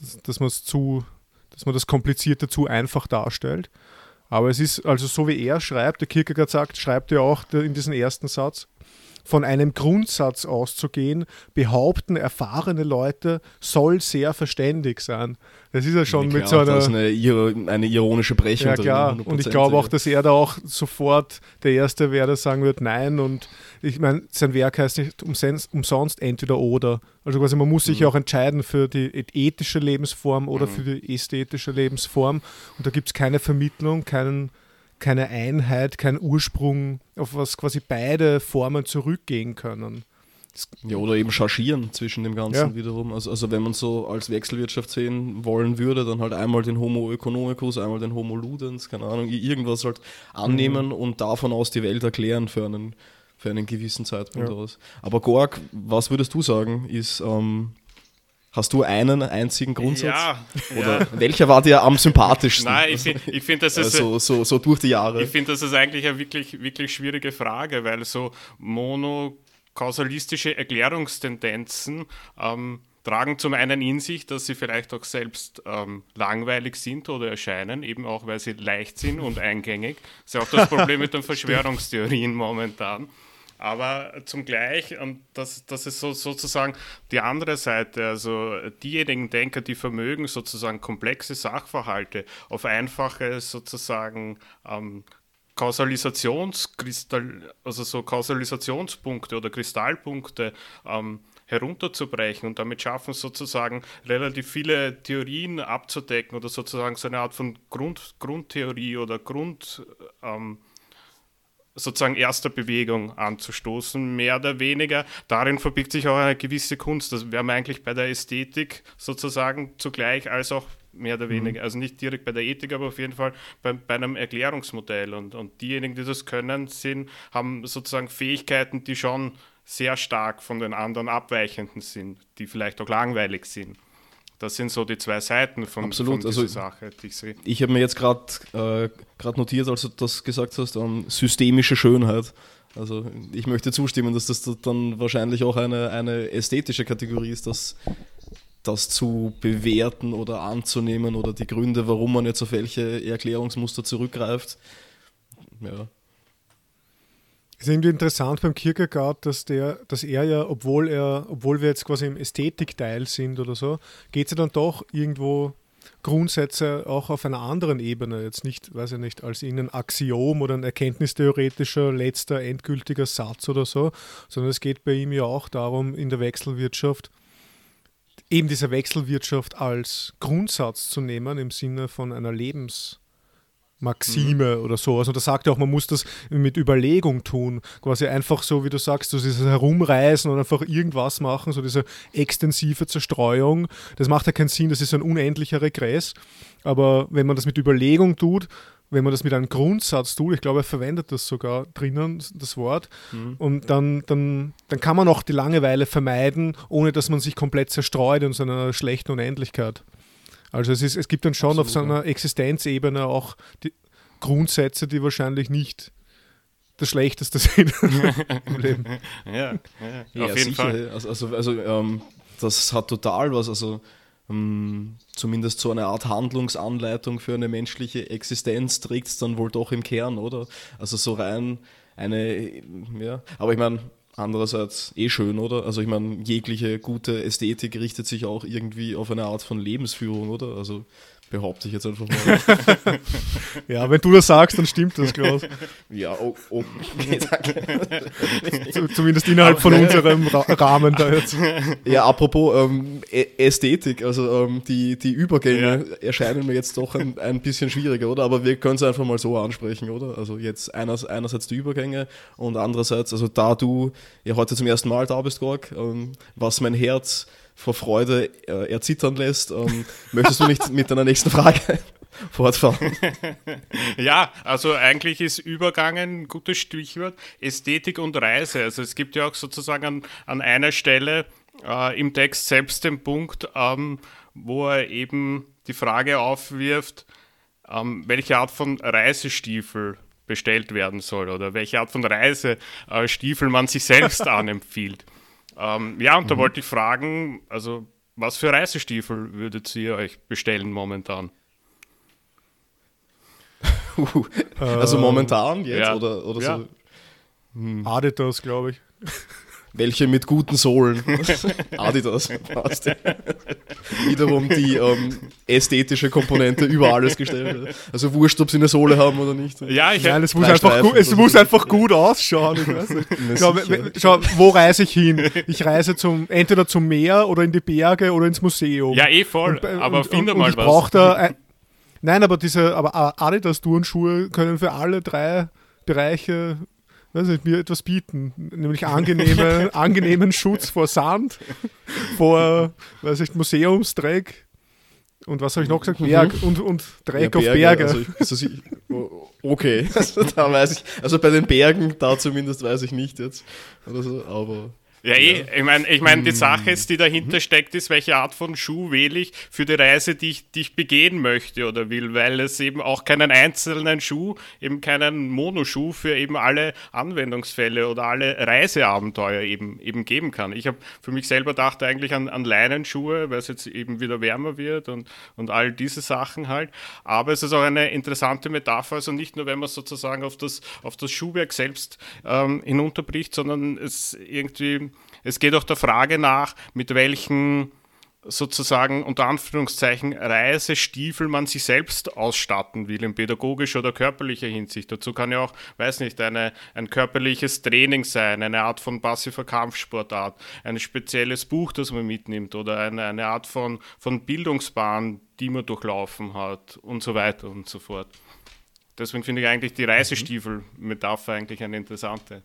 dass, dass man es zu, dass man das Komplizierte zu einfach darstellt. Aber es ist also so wie er schreibt, der Kierkegaard sagt, schreibt er auch in diesem ersten Satz, von einem Grundsatz auszugehen, behaupten erfahrene Leute, soll sehr verständig sein. Das ist ja schon ja, mit so einer. Das ist eine, eine ironische Brechung. Ja, klar. Und ich glaube auch, dass er da auch sofort der Erste wäre, der sagen wird, nein. Und ich meine, sein Werk heißt nicht umsonst, umsonst entweder oder. Also quasi, man muss sich mhm. auch entscheiden für die ethische Lebensform oder mhm. für die ästhetische Lebensform. Und da gibt es keine Vermittlung, keinen keine Einheit, kein Ursprung, auf was quasi beide Formen zurückgehen können. Ja, oder eben chargieren zwischen dem Ganzen ja. wiederum. Also, also wenn man so als Wechselwirtschaft sehen wollen würde, dann halt einmal den Homo economicus, einmal den Homo ludens, keine Ahnung, irgendwas halt annehmen mhm. und davon aus die Welt erklären für einen, für einen gewissen Zeitpunkt ja. aus. Aber Gorg, was würdest du sagen, ist ähm, Hast du einen einzigen Grundsatz? Ja. Oder ja. welcher war dir am sympathischsten? Nein, ich finde, ich find, das ist. So, so, so durch die Jahre. Ich finde, das ist eigentlich eine wirklich, wirklich schwierige Frage, weil so monokausalistische Erklärungstendenzen ähm, tragen zum einen in sich, dass sie vielleicht auch selbst ähm, langweilig sind oder erscheinen, eben auch weil sie leicht sind und eingängig. Das ist ja auch das Problem mit den Verschwörungstheorien momentan. Aber zum Gleich, und das, das ist so, sozusagen die andere Seite, also diejenigen Denker, die vermögen, sozusagen komplexe Sachverhalte auf einfache sozusagen ähm, Kausalisationskristall, also so Kausalisationspunkte oder Kristallpunkte ähm, herunterzubrechen und damit schaffen, sozusagen relativ viele Theorien abzudecken oder sozusagen so eine Art von Grund, Grundtheorie oder Grund ähm, sozusagen erster Bewegung anzustoßen, mehr oder weniger. Darin verbirgt sich auch eine gewisse Kunst. Das wäre eigentlich bei der Ästhetik sozusagen zugleich als auch mehr oder mhm. weniger, mhm. also nicht direkt bei der Ethik, aber auf jeden Fall bei, bei einem Erklärungsmodell. Und, und diejenigen, die das können, sind, haben sozusagen Fähigkeiten, die schon sehr stark von den anderen abweichenden sind, die vielleicht auch langweilig sind. Das sind so die zwei Seiten von, Absolut. von dieser also, Sache, die ich sehe. Ich habe mir jetzt gerade äh, notiert, als du das gesagt hast, um, systemische Schönheit. Also ich möchte zustimmen, dass das dann wahrscheinlich auch eine, eine ästhetische Kategorie ist, dass das zu bewerten oder anzunehmen oder die Gründe, warum man jetzt auf welche Erklärungsmuster zurückgreift. Ja, es ist irgendwie interessant beim Kierkegaard, dass, der, dass er ja, obwohl, er, obwohl wir jetzt quasi im Ästhetikteil sind oder so, geht es ja dann doch irgendwo Grundsätze auch auf einer anderen Ebene, jetzt nicht, weiß ich nicht, als irgendein Axiom oder ein erkenntnistheoretischer letzter endgültiger Satz oder so, sondern es geht bei ihm ja auch darum, in der Wechselwirtschaft eben diese Wechselwirtschaft als Grundsatz zu nehmen im Sinne von einer Lebens- Maxime mhm. oder sowas. Und da sagt er auch, man muss das mit Überlegung tun. Quasi einfach so, wie du sagst, so dieses Herumreisen und einfach irgendwas machen, so diese extensive Zerstreuung. Das macht ja keinen Sinn, das ist ein unendlicher Regress. Aber wenn man das mit Überlegung tut, wenn man das mit einem Grundsatz tut, ich glaube, er verwendet das sogar drinnen, das Wort, mhm. und dann, dann, dann kann man auch die Langeweile vermeiden, ohne dass man sich komplett zerstreut in so einer schlechten Unendlichkeit. Also es, ist, es gibt dann schon Absolut, auf so einer Existenzebene auch die Grundsätze, die wahrscheinlich nicht das Schlechteste sind im Leben. Ja, ja, ja auf jeden sicher. Fall. Also, also, also ähm, das hat total was, also ähm, zumindest so eine Art Handlungsanleitung für eine menschliche Existenz trägt es dann wohl doch im Kern, oder? Also so rein eine, ja, aber ich meine, andererseits eh schön, oder? Also ich meine, jegliche gute Ästhetik richtet sich auch irgendwie auf eine Art von Lebensführung, oder? Also Behaupte ich jetzt einfach mal. ja, wenn du das sagst, dann stimmt das, Klaus. ja, oh, oh. Zumindest innerhalb von unserem Ra Rahmen da jetzt. Ja, apropos ähm, Ästhetik, also ähm, die, die Übergänge ja. erscheinen mir jetzt doch ein, ein bisschen schwieriger, oder? Aber wir können es einfach mal so ansprechen, oder? Also jetzt einerseits, einerseits die Übergänge und andererseits, also da du ja heute zum ersten Mal da bist, Gorg, ähm, was mein Herz vor Freude äh, erzittern lässt. Ähm, möchtest du nicht mit deiner nächsten Frage fortfahren? ja, also eigentlich ist Übergang ein gutes Stichwort. Ästhetik und Reise. Also es gibt ja auch sozusagen an, an einer Stelle äh, im Text selbst den Punkt, ähm, wo er eben die Frage aufwirft, ähm, welche Art von Reisestiefel bestellt werden soll oder welche Art von Reisestiefel man sich selbst anempfiehlt. Ähm, ja, und da mhm. wollte ich fragen, also was für Reisestiefel würdet ihr euch bestellen momentan? also momentan jetzt ja. oder, oder ja. so? Hm. Adidas, glaube ich. Welche mit guten Sohlen. Adidas. Passt. Wiederum die ähm, ästhetische Komponente über alles gestellt wird. Also wurscht, ob sie eine Sohle haben oder nicht. Ja, ich Nein, es muss, einfach gut, es muss einfach gut ausschauen. Ich weiß nicht. Schau, schau, wo reise ich hin? Ich reise zum, entweder zum Meer oder in die Berge oder ins Museum. Ja, eh voll. Und, aber und, finde mal ich was. Da ein, Nein, aber diese, aber Adidas-Turnschuhe können für alle drei Bereiche weiß nicht, mir etwas bieten, nämlich angenehme, angenehmen Schutz vor Sand, vor, weiß ich, Museumsdreck und was habe ich noch gesagt? Berg mhm. und, und Dreck ja, Berge, auf Berge. Also ich, also okay, also da weiß ich, also bei den Bergen, da zumindest weiß ich nicht jetzt. Oder so, aber ja, eh. Ich meine, ich mein, die Sache ist, die dahinter mhm. steckt, ist, welche Art von Schuh wähle ich für die Reise, die ich, die ich begehen möchte oder will, weil es eben auch keinen einzelnen Schuh, eben keinen Monoschuh für eben alle Anwendungsfälle oder alle Reiseabenteuer eben, eben geben kann. Ich habe für mich selber gedacht eigentlich an, an Leinenschuhe, weil es jetzt eben wieder wärmer wird und, und all diese Sachen halt. Aber es ist auch eine interessante Metapher, also nicht nur, wenn man sozusagen auf das, auf das Schuhwerk selbst ähm, hinunterbricht, sondern es irgendwie es geht auch der Frage nach, mit welchen sozusagen unter Anführungszeichen Reisestiefel man sich selbst ausstatten will, in pädagogischer oder körperlicher Hinsicht. Dazu kann ja auch, weiß nicht, eine, ein körperliches Training sein, eine Art von passiver Kampfsportart, ein spezielles Buch, das man mitnimmt oder eine, eine Art von, von Bildungsbahn, die man durchlaufen hat und so weiter und so fort. Deswegen finde ich eigentlich die Reisestiefel-Metapher eigentlich eine interessante.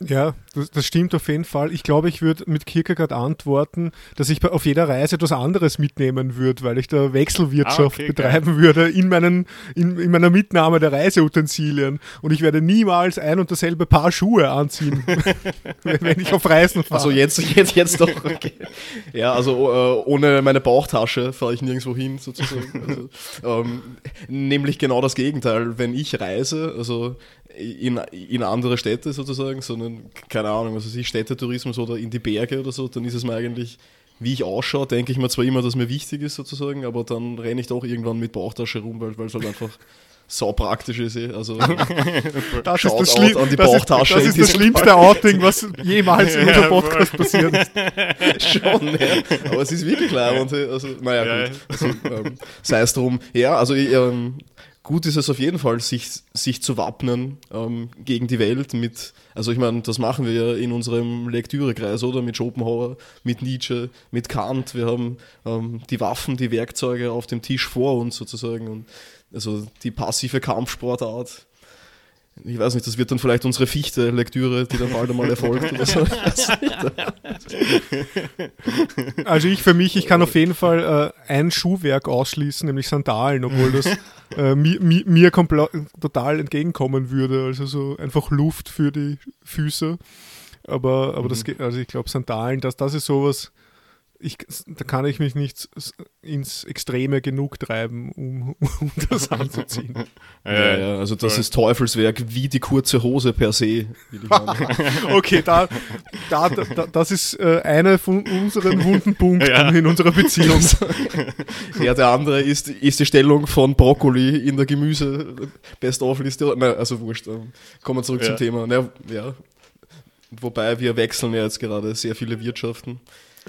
Ja, das, das, stimmt auf jeden Fall. Ich glaube, ich würde mit Kierkegaard antworten, dass ich auf jeder Reise etwas anderes mitnehmen würde, weil ich da Wechselwirtschaft ah, okay, betreiben geil. würde in, meinen, in, in, meiner Mitnahme der Reiseutensilien. Und ich werde niemals ein und dasselbe Paar Schuhe anziehen, wenn ich auf Reisen fahre. Also jetzt, jetzt, jetzt doch. Okay. Ja, also äh, ohne meine Bauchtasche fahre ich nirgendwo hin, sozusagen. Also, ähm, nämlich genau das Gegenteil. Wenn ich reise, also in, in andere Städte sozusagen, sondern keine Ahnung, was weiß ich, Städtetourismus oder in die Berge oder so, dann ist es mir eigentlich, wie ich ausschaue, denke ich mir zwar immer, dass mir wichtig ist sozusagen, aber dann renne ich doch irgendwann mit Bauchtasche rum, weil es halt einfach so praktisch ist. Eh. Also das ist das, Schli an die das. Ist, das ist das schlimmste Outing, was jemals in unserem Podcast passiert ist. Schon, ja. aber es ist wirklich klar. Und, also, naja, gut. Also, ähm, sei es drum. Ja, also ich, ähm, gut ist es auf jeden Fall, sich, sich zu wappnen ähm, gegen die Welt mit, also ich meine, das machen wir ja in unserem Lektürekreis, oder? Mit Schopenhauer, mit Nietzsche, mit Kant. Wir haben ähm, die Waffen, die Werkzeuge auf dem Tisch vor uns sozusagen. Und also die passive Kampfsportart ich weiß nicht, das wird dann vielleicht unsere Fichte-Lektüre, die dann bald einmal erfolgt oder so. Also ich für mich, ich kann auf jeden Fall äh, ein Schuhwerk ausschließen, nämlich Sandalen, obwohl das äh, mir, mir total entgegenkommen würde. Also so einfach Luft für die Füße. Aber, aber mhm. das also ich glaube Sandalen, das, das ist sowas, ich, da kann ich mich nicht ins Extreme genug treiben, um, um das anzuziehen. ja, ja, also das ist Teufelswerk wie die kurze Hose per se. okay, da, da, da, das ist äh, einer von unseren wunden Punkten ja. in unserer Beziehung. ja, der andere ist, ist die Stellung von Brokkoli in der Gemüse-Best-of-Liste. Nein, also wurscht. Ähm, kommen wir zurück ja. zum Thema. Na, ja. Wobei wir wechseln ja jetzt gerade sehr viele Wirtschaften.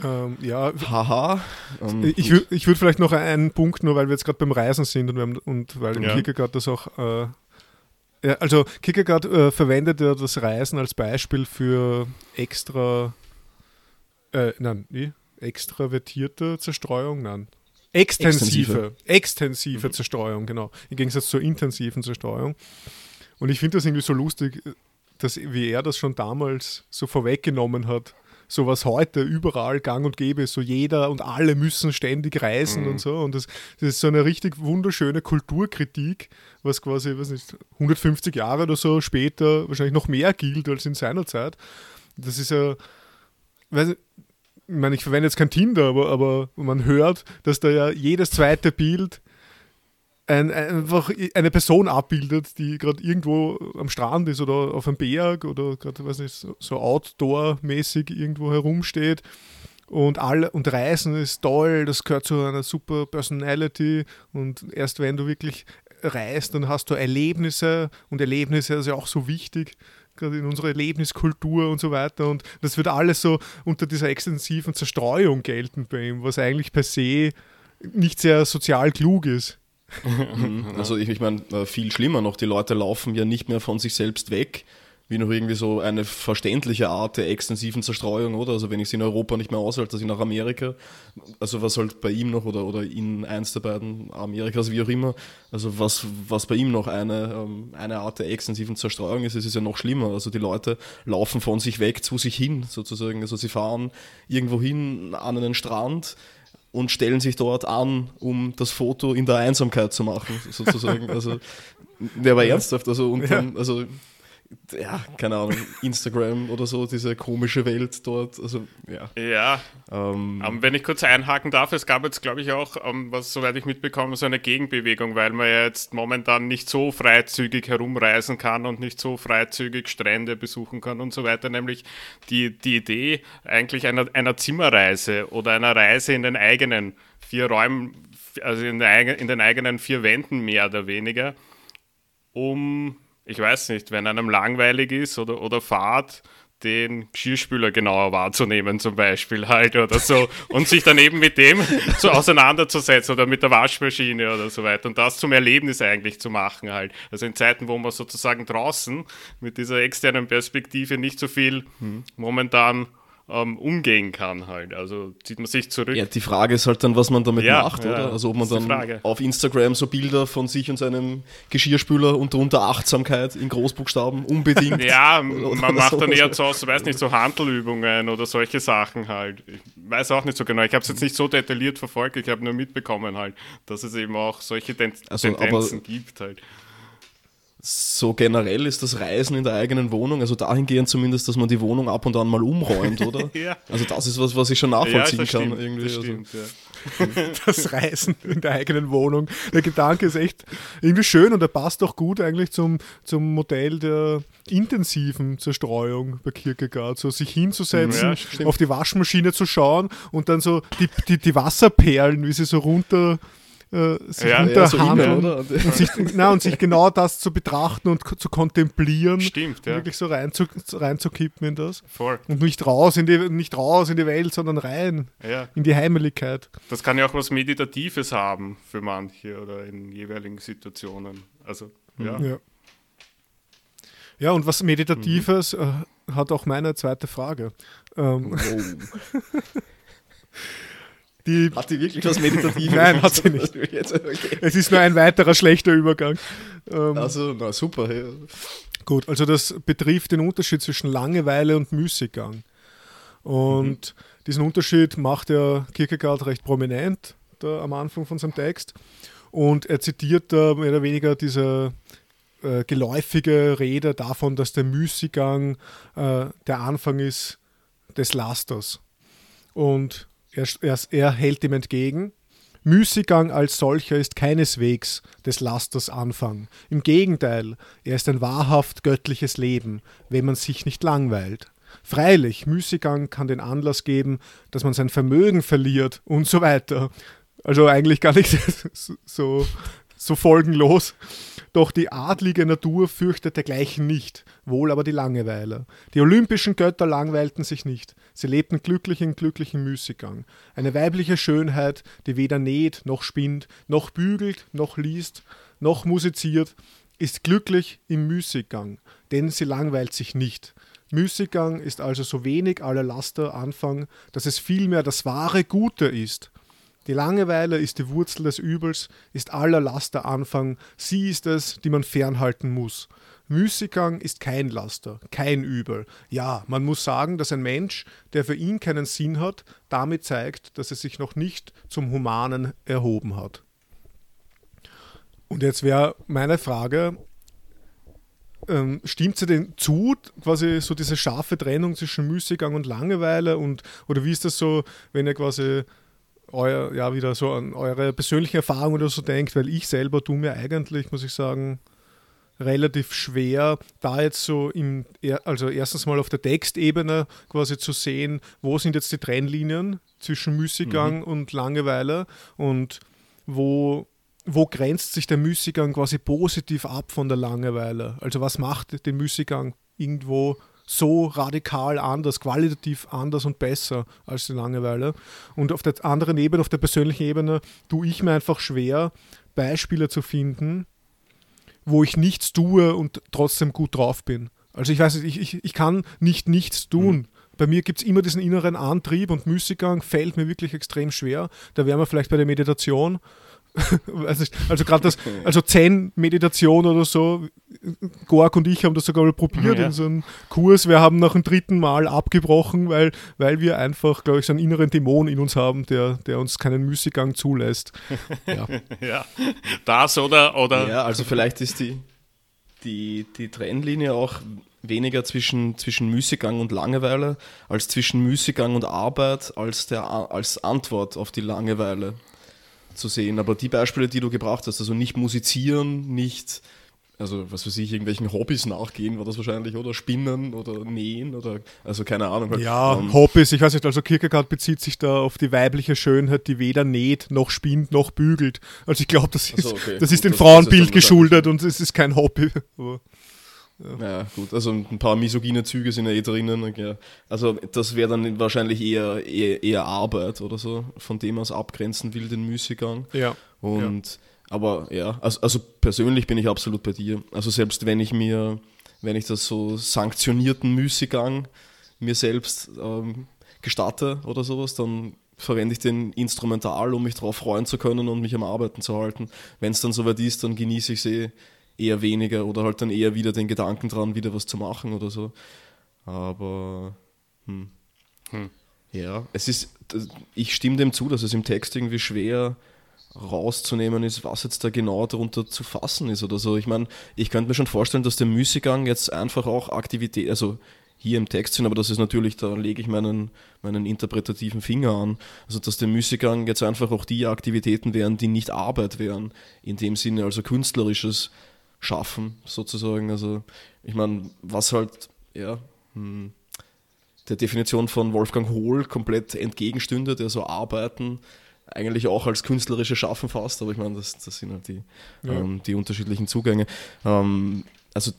Ähm, ja, haha. Ähm, ich würde ich würd vielleicht noch einen Punkt, nur weil wir jetzt gerade beim Reisen sind und, wir haben, und weil ja. Kierkegaard das auch. Äh, ja, also, Kierkegaard äh, verwendet ja das Reisen als Beispiel für extra. Äh, nein, wie? Extravertierte Zerstreuung? Nein. Extensive. Extensive, extensive mhm. Zerstreuung, genau. Im Gegensatz zur intensiven Zerstreuung. Und ich finde das irgendwie so lustig, dass, wie er das schon damals so vorweggenommen hat so was heute überall gang und gäbe ist, so jeder und alle müssen ständig reisen mhm. und so. Und das, das, ist so eine richtig wunderschöne Kulturkritik, was quasi, weiß nicht, 150 Jahre oder so später wahrscheinlich noch mehr gilt als in seiner Zeit. Das ist ja, weiß ich, ich meine, ich verwende jetzt kein Tinder, aber, aber man hört, dass da ja jedes zweite Bild ein, einfach eine Person abbildet, die gerade irgendwo am Strand ist oder auf einem Berg oder gerade, weiß nicht, so Outdoor-mäßig irgendwo herumsteht. Und, alle, und Reisen ist toll, das gehört zu einer super Personality. Und erst wenn du wirklich reist, dann hast du Erlebnisse und Erlebnisse ist ja auch so wichtig gerade in unserer Erlebniskultur und so weiter. Und das wird alles so unter dieser extensiven Zerstreuung gelten bei ihm, was eigentlich per se nicht sehr sozial klug ist. Mhm. also ich, ich meine, äh, viel schlimmer noch, die Leute laufen ja nicht mehr von sich selbst weg, wie noch irgendwie so eine verständliche Art der extensiven Zerstreuung, oder? Also wenn ich es in Europa nicht mehr aushalte, dass ich nach Amerika, also was halt bei ihm noch oder, oder in eins der beiden Amerikas, wie auch immer, also was, was bei ihm noch eine, ähm, eine Art der extensiven Zerstreuung ist, ist es ja noch schlimmer. Also die Leute laufen von sich weg zu sich hin, sozusagen. Also sie fahren irgendwo hin an einen Strand, und stellen sich dort an, um das Foto in der Einsamkeit zu machen, sozusagen. Also, der war ernsthaft, also, und dann, also ja, keine Ahnung, Instagram oder so, diese komische Welt dort. Also, ja. Ja. Ähm, um, wenn ich kurz einhaken darf, es gab jetzt, glaube ich, auch, um, ähm, was soweit ich mitbekomme, so eine Gegenbewegung, weil man ja jetzt momentan nicht so freizügig herumreisen kann und nicht so freizügig Strände besuchen kann und so weiter. Nämlich die, die Idee eigentlich einer, einer Zimmerreise oder einer Reise in den eigenen vier Räumen, also in, der, in den eigenen vier Wänden mehr oder weniger, um ich weiß nicht, wenn einem langweilig ist oder, oder Fahrt, den Geschirrspüler genauer wahrzunehmen, zum Beispiel halt oder so. Und sich dann eben mit dem so auseinanderzusetzen oder mit der Waschmaschine oder so weiter. Und das zum Erlebnis eigentlich zu machen halt. Also in Zeiten, wo man sozusagen draußen mit dieser externen Perspektive nicht so viel hm. momentan ähm, umgehen kann halt. Also zieht man sich zurück. Ja, die Frage ist halt dann, was man damit ja, macht, ja, oder? Also ob man dann auf Instagram so Bilder von sich und seinem Geschirrspüler und darunter Achtsamkeit in Großbuchstaben unbedingt. ja, man macht so dann eher so, weiß nicht, so Handelübungen oder solche Sachen halt. Ich weiß auch nicht so genau. Ich habe es jetzt nicht so detailliert verfolgt, ich habe nur mitbekommen halt, dass es eben auch solche Ten also, Tendenzen gibt halt so generell ist das Reisen in der eigenen Wohnung, also dahingehend zumindest, dass man die Wohnung ab und an mal umräumt, oder? ja. Also das ist was, was ich schon nachvollziehen ja, kann. Stimmt, irgendwie. Das, also. stimmt, ja. das Reisen in der eigenen Wohnung. Der Gedanke ist echt irgendwie schön und er passt auch gut eigentlich zum, zum Modell der intensiven Zerstreuung bei Kierkegaard. So sich hinzusetzen, ja, auf die Waschmaschine zu schauen und dann so die, die, die Wasserperlen, wie sie so runter äh, sich ja, unterhandeln ja, so und, sich, na, und sich genau das zu betrachten und zu kontemplieren. Stimmt, ja. Wirklich so rein zu, reinzukippen in das. Voll. Und nicht raus in die, nicht raus in die Welt, sondern rein ja. in die Heimeligkeit. Das kann ja auch was Meditatives haben für manche oder in jeweiligen Situationen. Also, ja. Ja, ja und was Meditatives mhm. äh, hat auch meine zweite Frage. Ähm, oh. Die, hat die wirklich was Meditatives? Nein, hat sie nicht. Okay. Es ist nur ein weiterer schlechter Übergang. Ähm, also, na super. Ja. Gut, also das betrifft den Unterschied zwischen Langeweile und Müßiggang. Und mhm. diesen Unterschied macht der Kierkegaard recht prominent da am Anfang von seinem Text. Und er zitiert da mehr oder weniger diese äh, geläufige Rede davon, dass der Müßiggang äh, der Anfang ist des Lasters. Und er, er, er hält ihm entgegen, Müßiggang als solcher ist keineswegs des Lasters Anfang. Im Gegenteil, er ist ein wahrhaft göttliches Leben, wenn man sich nicht langweilt. Freilich, Müßiggang kann den Anlass geben, dass man sein Vermögen verliert und so weiter. Also eigentlich gar nicht so, so folgenlos. Doch die adlige Natur fürchtet dergleichen nicht, wohl aber die Langeweile. Die olympischen Götter langweilten sich nicht. Sie lebten glücklich in glücklichen Müßiggang. Eine weibliche Schönheit, die weder näht noch spinnt, noch bügelt, noch liest, noch musiziert, ist glücklich im Müßiggang, denn sie langweilt sich nicht. Müßiggang ist also so wenig aller Laster Anfang, dass es vielmehr das wahre Gute ist. Die Langeweile ist die Wurzel des Übels, ist aller Laster Anfang, sie ist es, die man fernhalten muss. Müßiggang ist kein Laster, kein Übel. Ja, man muss sagen, dass ein Mensch, der für ihn keinen Sinn hat, damit zeigt, dass er sich noch nicht zum Humanen erhoben hat. Und jetzt wäre meine Frage, ähm, stimmt sie denn zu, quasi so diese scharfe Trennung zwischen Müßiggang und Langeweile? Und, oder wie ist das so, wenn ihr quasi euer, ja, wieder so an eure persönlichen Erfahrungen oder so denkt, weil ich selber tue mir eigentlich, muss ich sagen, relativ schwer, da jetzt so im, also erstens mal auf der Textebene quasi zu sehen, wo sind jetzt die Trennlinien zwischen Müßiggang mhm. und Langeweile und wo, wo grenzt sich der Müßiggang quasi positiv ab von der Langeweile? Also was macht den Müßiggang irgendwo so radikal anders, qualitativ anders und besser als die Langeweile. Und auf der anderen Ebene, auf der persönlichen Ebene, tue ich mir einfach schwer, Beispiele zu finden, wo ich nichts tue und trotzdem gut drauf bin. Also ich weiß nicht, ich, ich, ich kann nicht nichts tun. Mhm. Bei mir gibt es immer diesen inneren Antrieb und Müßiggang fällt mir wirklich extrem schwer. Da wären wir vielleicht bei der Meditation. also gerade das, also Zen-Meditation oder so, Gork und ich haben das sogar mal probiert ja. in so einem Kurs. Wir haben nach dem dritten Mal abgebrochen, weil, weil wir einfach, glaube ich, so einen inneren Dämon in uns haben, der, der uns keinen Müßiggang zulässt. Ja. ja. Das oder, oder. Ja, also vielleicht ist die, die, die Trennlinie auch weniger zwischen, zwischen Müßiggang und Langeweile, als zwischen Müßiggang und Arbeit, als, der, als Antwort auf die Langeweile zu sehen. Aber die Beispiele, die du gebracht hast, also nicht musizieren, nicht, also was weiß ich, irgendwelchen Hobbys nachgehen, war das wahrscheinlich, oder Spinnen oder Nähen oder, also keine Ahnung. Ja, ähm, Hobbys, ich weiß nicht, also Kierkegaard bezieht sich da auf die weibliche Schönheit, die weder näht, noch spinnt, noch bügelt. Also ich glaube, das ist, so, okay. das ist dem Frauenbild geschuldet und es ist kein Hobby. Aber ja. ja. gut, also ein paar misogyne Züge sind ja eh drinnen. Ja. Also das wäre dann wahrscheinlich eher, eher, eher, Arbeit oder so, von dem man es abgrenzen will, den Müßiggang. Ja. Und ja. aber ja, also, also persönlich bin ich absolut bei dir. Also selbst wenn ich mir, wenn ich das so sanktionierten Müßiggang mir selbst ähm, gestatte oder sowas, dann verwende ich den instrumental, um mich darauf freuen zu können und mich am Arbeiten zu halten. Wenn es dann soweit ist, dann genieße ich sie eher weniger oder halt dann eher wieder den Gedanken dran, wieder was zu machen oder so. Aber hm. Hm. ja, es ist, ich stimme dem zu, dass es im Text irgendwie schwer rauszunehmen ist, was jetzt da genau darunter zu fassen ist oder so. Ich meine, ich könnte mir schon vorstellen, dass der Müßiggang jetzt einfach auch Aktivität, also hier im Text sind, aber das ist natürlich, da lege ich meinen, meinen interpretativen Finger an. Also dass der Müßiggang jetzt einfach auch die Aktivitäten wären, die nicht Arbeit wären, in dem Sinne also künstlerisches schaffen, sozusagen. Also, ich meine, was halt, ja, hm, der Definition von Wolfgang Hohl komplett entgegenstünde, der so Arbeiten eigentlich auch als künstlerische Schaffen fasst, aber ich meine, das, das sind halt die, ja. ähm, die unterschiedlichen Zugänge. Ähm, also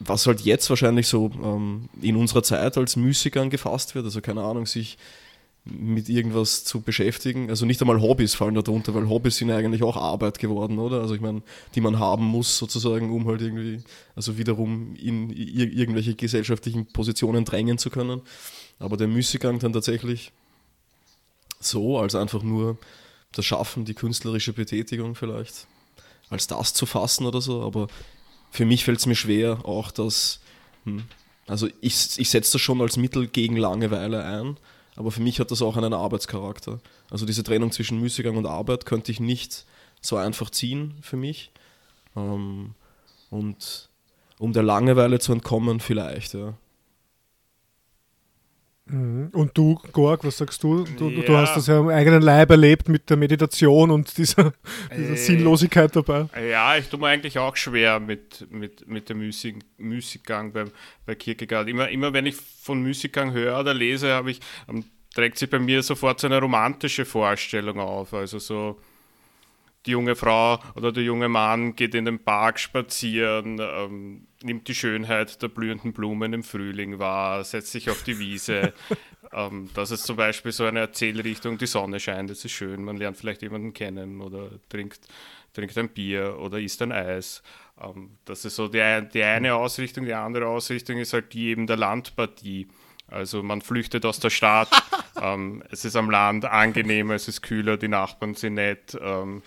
was halt jetzt wahrscheinlich so ähm, in unserer Zeit als Müßiggang gefasst wird, also keine Ahnung, sich mit irgendwas zu beschäftigen. Also nicht einmal Hobbys fallen darunter, weil Hobbys sind ja eigentlich auch Arbeit geworden, oder? Also ich meine, die man haben muss sozusagen, um halt irgendwie, also wiederum in irgendwelche gesellschaftlichen Positionen drängen zu können. Aber der Müßiggang dann tatsächlich so, als einfach nur das Schaffen, die künstlerische Betätigung vielleicht, als das zu fassen oder so. Aber für mich fällt es mir schwer, auch das, hm, also ich, ich setze das schon als Mittel gegen Langeweile ein aber für mich hat das auch einen Arbeitscharakter. Also diese Trennung zwischen Müßiggang und Arbeit könnte ich nicht so einfach ziehen für mich. Ähm, und um der Langeweile zu entkommen, vielleicht, ja. Mhm. Und du, Gorg, was sagst du? Du, ja. du, hast das ja im eigenen Leib erlebt mit der Meditation und dieser, dieser äh, Sinnlosigkeit dabei. Ja, ich tue mir eigentlich auch schwer mit, mit, mit dem Musikgang beim, bei Kierkegaard. Immer, immer wenn ich von Musikgang höre oder lese, habe ich, ähm, trägt sich bei mir sofort so eine romantische Vorstellung auf. Also so die junge Frau oder der junge Mann geht in den Park spazieren, ähm, nimmt die Schönheit der blühenden Blumen im Frühling wahr, setzt sich auf die Wiese. ähm, das ist zum Beispiel so eine Erzählrichtung, die Sonne scheint, das ist schön, man lernt vielleicht jemanden kennen oder trinkt, trinkt ein Bier oder isst ein Eis. Ähm, das ist so die, die eine Ausrichtung, die andere Ausrichtung ist halt die eben der Landpartie. Also man flüchtet aus der Stadt, ähm, es ist am Land angenehmer, es ist kühler, die Nachbarn sind nett, ähm,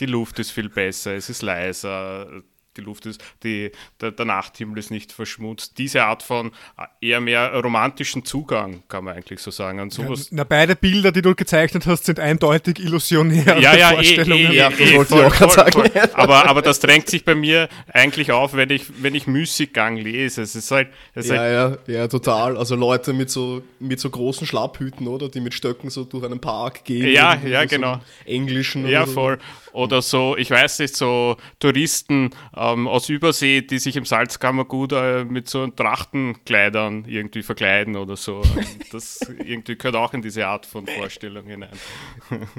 die Luft ist viel besser, es ist leiser, die Luft ist, die, der, der Nachthimmel ist nicht verschmutzt. Diese Art von äh, eher mehr romantischen Zugang, kann man eigentlich so sagen. An sowas. Ja, na, beide Bilder, die du gezeichnet hast, sind eindeutig illusionär. Ja, ja, Vorstellungen. Eh, eh, ja, das eh, wollte ich auch gerade sagen. aber, aber das drängt sich bei mir eigentlich auf, wenn ich, wenn ich Müßiggang lese. Es ist halt, es ja, halt ja, ja, total. Also Leute mit so, mit so großen Schlapphüten, oder? Die mit Stöcken so durch einen Park gehen. Ja, ja, so genau. Englischen. Ja, voll. Oder so, ich weiß nicht, so Touristen ähm, aus Übersee, die sich im Salzkammergut äh, mit so Trachtenkleidern irgendwie verkleiden oder so. Das irgendwie gehört auch in diese Art von Vorstellung hinein.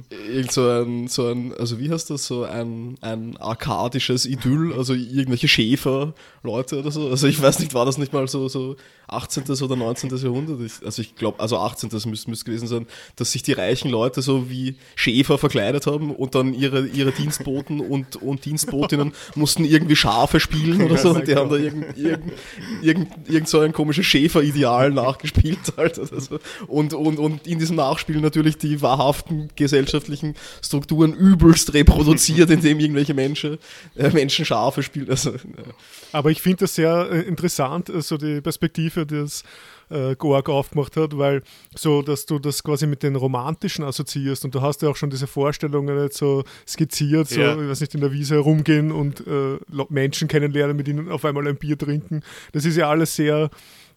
Irgend so ein, so ein, also wie heißt das, so ein, ein arkadisches Idyll, also irgendwelche Schäferleute oder so. Also ich weiß nicht, war das nicht mal so, so 18. oder 19. Jahrhundert? Ich, also ich glaube, also 18. müsste müsst gewesen sein, dass sich die reichen Leute so wie Schäfer verkleidet haben und dann ihre, ihre Dienstboten und, und Dienstbotinnen mussten irgendwie Schafe spielen oder so und die haben da irgend, irgend, irgend, irgend so ein komisches Schäferideal nachgespielt halt. Also, und, und, und in diesem Nachspiel natürlich die wahrhaften gesellschaftlichen Strukturen übelst reproduziert, indem irgendwelche Menschen, äh, Menschen Schafe spielen. Also, ja. Aber ich finde das sehr äh, interessant, so also die Perspektive des äh, Gorg aufgemacht hat, weil so, dass du das quasi mit den Romantischen assoziierst und du hast ja auch schon diese Vorstellungen jetzt so skizziert, so, ja. ich weiß nicht, in der Wiese herumgehen und äh, Menschen kennenlernen, mit ihnen auf einmal ein Bier trinken. Das ist ja alles sehr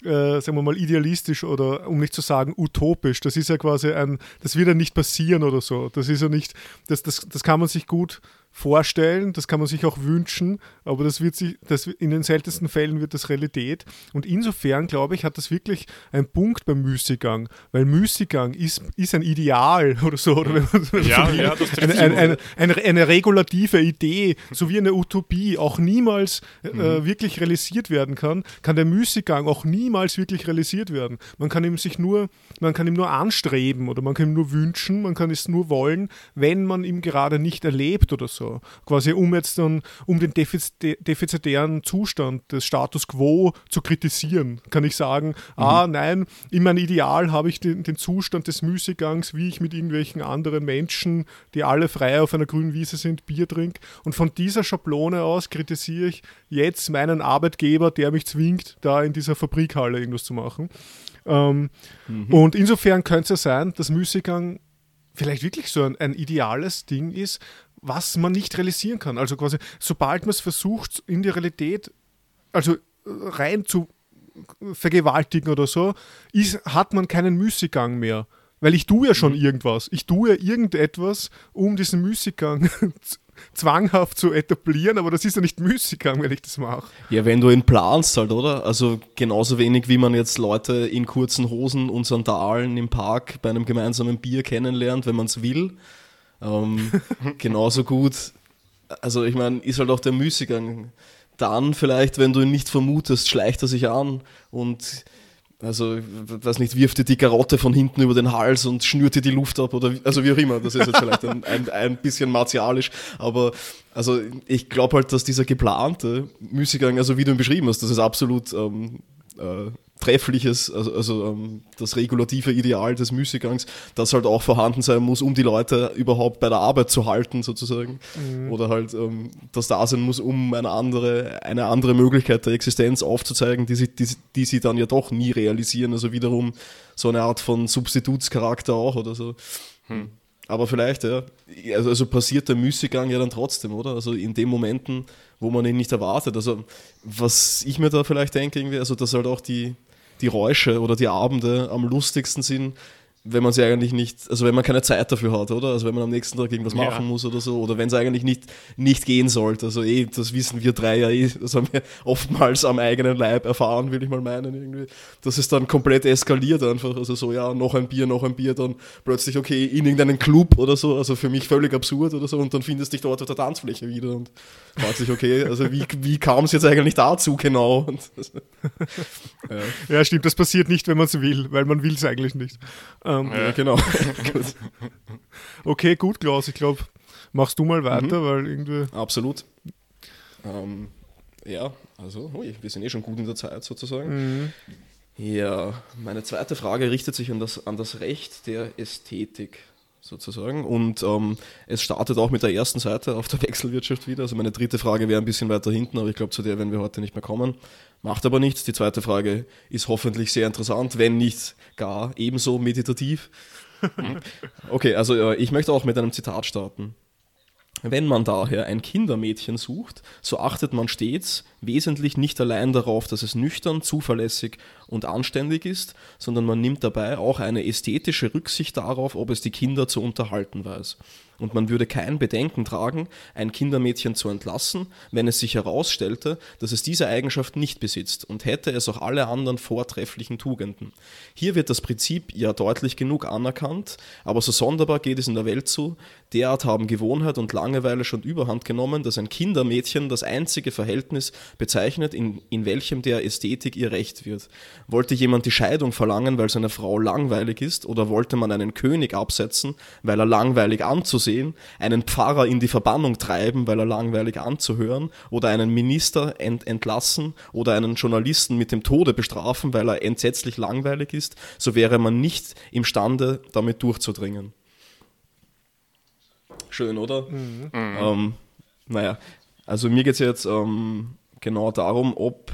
äh, sagen wir mal, idealistisch oder um nicht zu sagen utopisch. Das ist ja quasi ein, das wird ja nicht passieren oder so. Das ist ja nicht, das, das, das kann man sich gut vorstellen, das kann man sich auch wünschen, aber das wird sich, das in den seltensten Fällen wird das Realität. Und insofern, glaube ich, hat das wirklich einen Punkt beim Müßiggang, weil Müßiggang ist, ist ein Ideal oder so, oder ja, ja, eine, eine, eine, eine, eine, regulative Idee, so wie eine Utopie auch niemals äh, mhm. äh, wirklich realisiert werden kann, kann der Müßiggang auch niemals wirklich realisiert werden. Man kann ihm sich nur, man kann ihm nur anstreben oder man kann ihm nur wünschen, man kann es nur wollen, wenn man ihm gerade nicht erlebt oder so. Quasi um jetzt dann, um den defizitären Zustand des Status quo zu kritisieren, kann ich sagen, mhm. ah nein, in meinem Ideal habe ich den, den Zustand des Müßiggangs, wie ich mit irgendwelchen anderen Menschen, die alle frei auf einer grünen Wiese sind, Bier trinke. Und von dieser Schablone aus kritisiere ich jetzt meinen Arbeitgeber, der mich zwingt, da in dieser Fabrikhalle irgendwas zu machen. Ähm, mhm. Und insofern könnte es ja sein, dass Müßiggang vielleicht wirklich so ein, ein ideales Ding ist, was man nicht realisieren kann. Also quasi, sobald man es versucht, in die Realität, also äh, rein zu vergewaltigen oder so, ist, hat man keinen Müßiggang mehr. Weil ich tue ja schon mhm. irgendwas. Ich tue ja irgendetwas, um diesen Müßiggang zwanghaft zu etablieren, aber das ist ja nicht Müßiggang, wenn ich das mache. Ja, wenn du ihn planst halt, oder? Also genauso wenig, wie man jetzt Leute in kurzen Hosen und Sandalen im Park bei einem gemeinsamen Bier kennenlernt, wenn man es will, ähm, genauso gut, also ich meine, ist halt auch der Müßiggang. Dann vielleicht, wenn du ihn nicht vermutest, schleicht er sich an und also, weiß nicht, wirft dir die Karotte von hinten über den Hals und schnürt dir die Luft ab oder also wie auch immer. Das ist jetzt vielleicht ein, ein, ein bisschen martialisch, aber also ich glaube halt, dass dieser geplante Müßiggang, also wie du ihn beschrieben hast, das ist absolut ähm, äh, treffliches, also, also ähm, das regulative Ideal des Müßiggangs, das halt auch vorhanden sein muss, um die Leute überhaupt bei der Arbeit zu halten, sozusagen. Mhm. Oder halt ähm, das da sein muss, um eine andere, eine andere Möglichkeit der Existenz aufzuzeigen, die sie, die, die sie dann ja doch nie realisieren. Also wiederum so eine Art von Substitutscharakter auch oder so. Hm. Aber vielleicht, ja. Also, also passiert der Müßiggang ja dann trotzdem, oder? Also in den Momenten, wo man ihn nicht erwartet. Also was ich mir da vielleicht denke, irgendwie, also dass halt auch die, die Räusche oder die Abende am lustigsten sind, wenn man sie eigentlich nicht, also wenn man keine Zeit dafür hat, oder? Also wenn man am nächsten Tag irgendwas machen ja. muss oder so, oder wenn es eigentlich nicht, nicht gehen sollte. Also eh, das wissen wir drei ja eh, das haben wir oftmals am eigenen Leib erfahren, will ich mal meinen, irgendwie. Das ist dann komplett eskaliert einfach. Also so, ja, noch ein Bier, noch ein Bier, dann plötzlich, okay, in irgendeinen Club oder so, also für mich völlig absurd oder so, und dann findest du dich dort auf der Tanzfläche wieder und fragst dich, okay, also wie, wie kam es jetzt eigentlich dazu genau? Und, ja. ja. stimmt, das passiert nicht, wenn man es will, weil man will es eigentlich nicht. Ähm, ja, genau. okay, gut, Klaus. Ich glaube, machst du mal weiter, mhm. weil irgendwie. Absolut. Ähm, ja, also, ui, wir sind eh schon gut in der Zeit sozusagen. Mhm. Ja, meine zweite Frage richtet sich an das, an das Recht der Ästhetik sozusagen. Und ähm, es startet auch mit der ersten Seite auf der Wechselwirtschaft wieder. Also meine dritte Frage wäre ein bisschen weiter hinten, aber ich glaube, zu der werden wir heute nicht mehr kommen. Macht aber nichts. Die zweite Frage ist hoffentlich sehr interessant, wenn nicht gar ebenso meditativ. okay, also äh, ich möchte auch mit einem Zitat starten. Wenn man daher ein Kindermädchen sucht, so achtet man stets wesentlich nicht allein darauf, dass es nüchtern, zuverlässig und anständig ist, sondern man nimmt dabei auch eine ästhetische Rücksicht darauf, ob es die Kinder zu unterhalten weiß und man würde kein Bedenken tragen, ein Kindermädchen zu entlassen, wenn es sich herausstellte, dass es diese Eigenschaft nicht besitzt und hätte es auch alle anderen vortrefflichen Tugenden. Hier wird das Prinzip ja deutlich genug anerkannt, aber so sonderbar geht es in der Welt zu, derart haben Gewohnheit und Langeweile schon überhand genommen, dass ein Kindermädchen das einzige Verhältnis bezeichnet, in, in welchem der Ästhetik ihr recht wird. Wollte jemand die Scheidung verlangen, weil seine Frau langweilig ist, oder wollte man einen König absetzen, weil er langweilig anzusehen sehen, einen Pfarrer in die Verbannung treiben, weil er langweilig anzuhören, oder einen Minister ent entlassen oder einen Journalisten mit dem Tode bestrafen, weil er entsetzlich langweilig ist, so wäre man nicht imstande, damit durchzudringen. Schön, oder? Mhm. Ähm, naja, also mir geht es jetzt ähm, genau darum, ob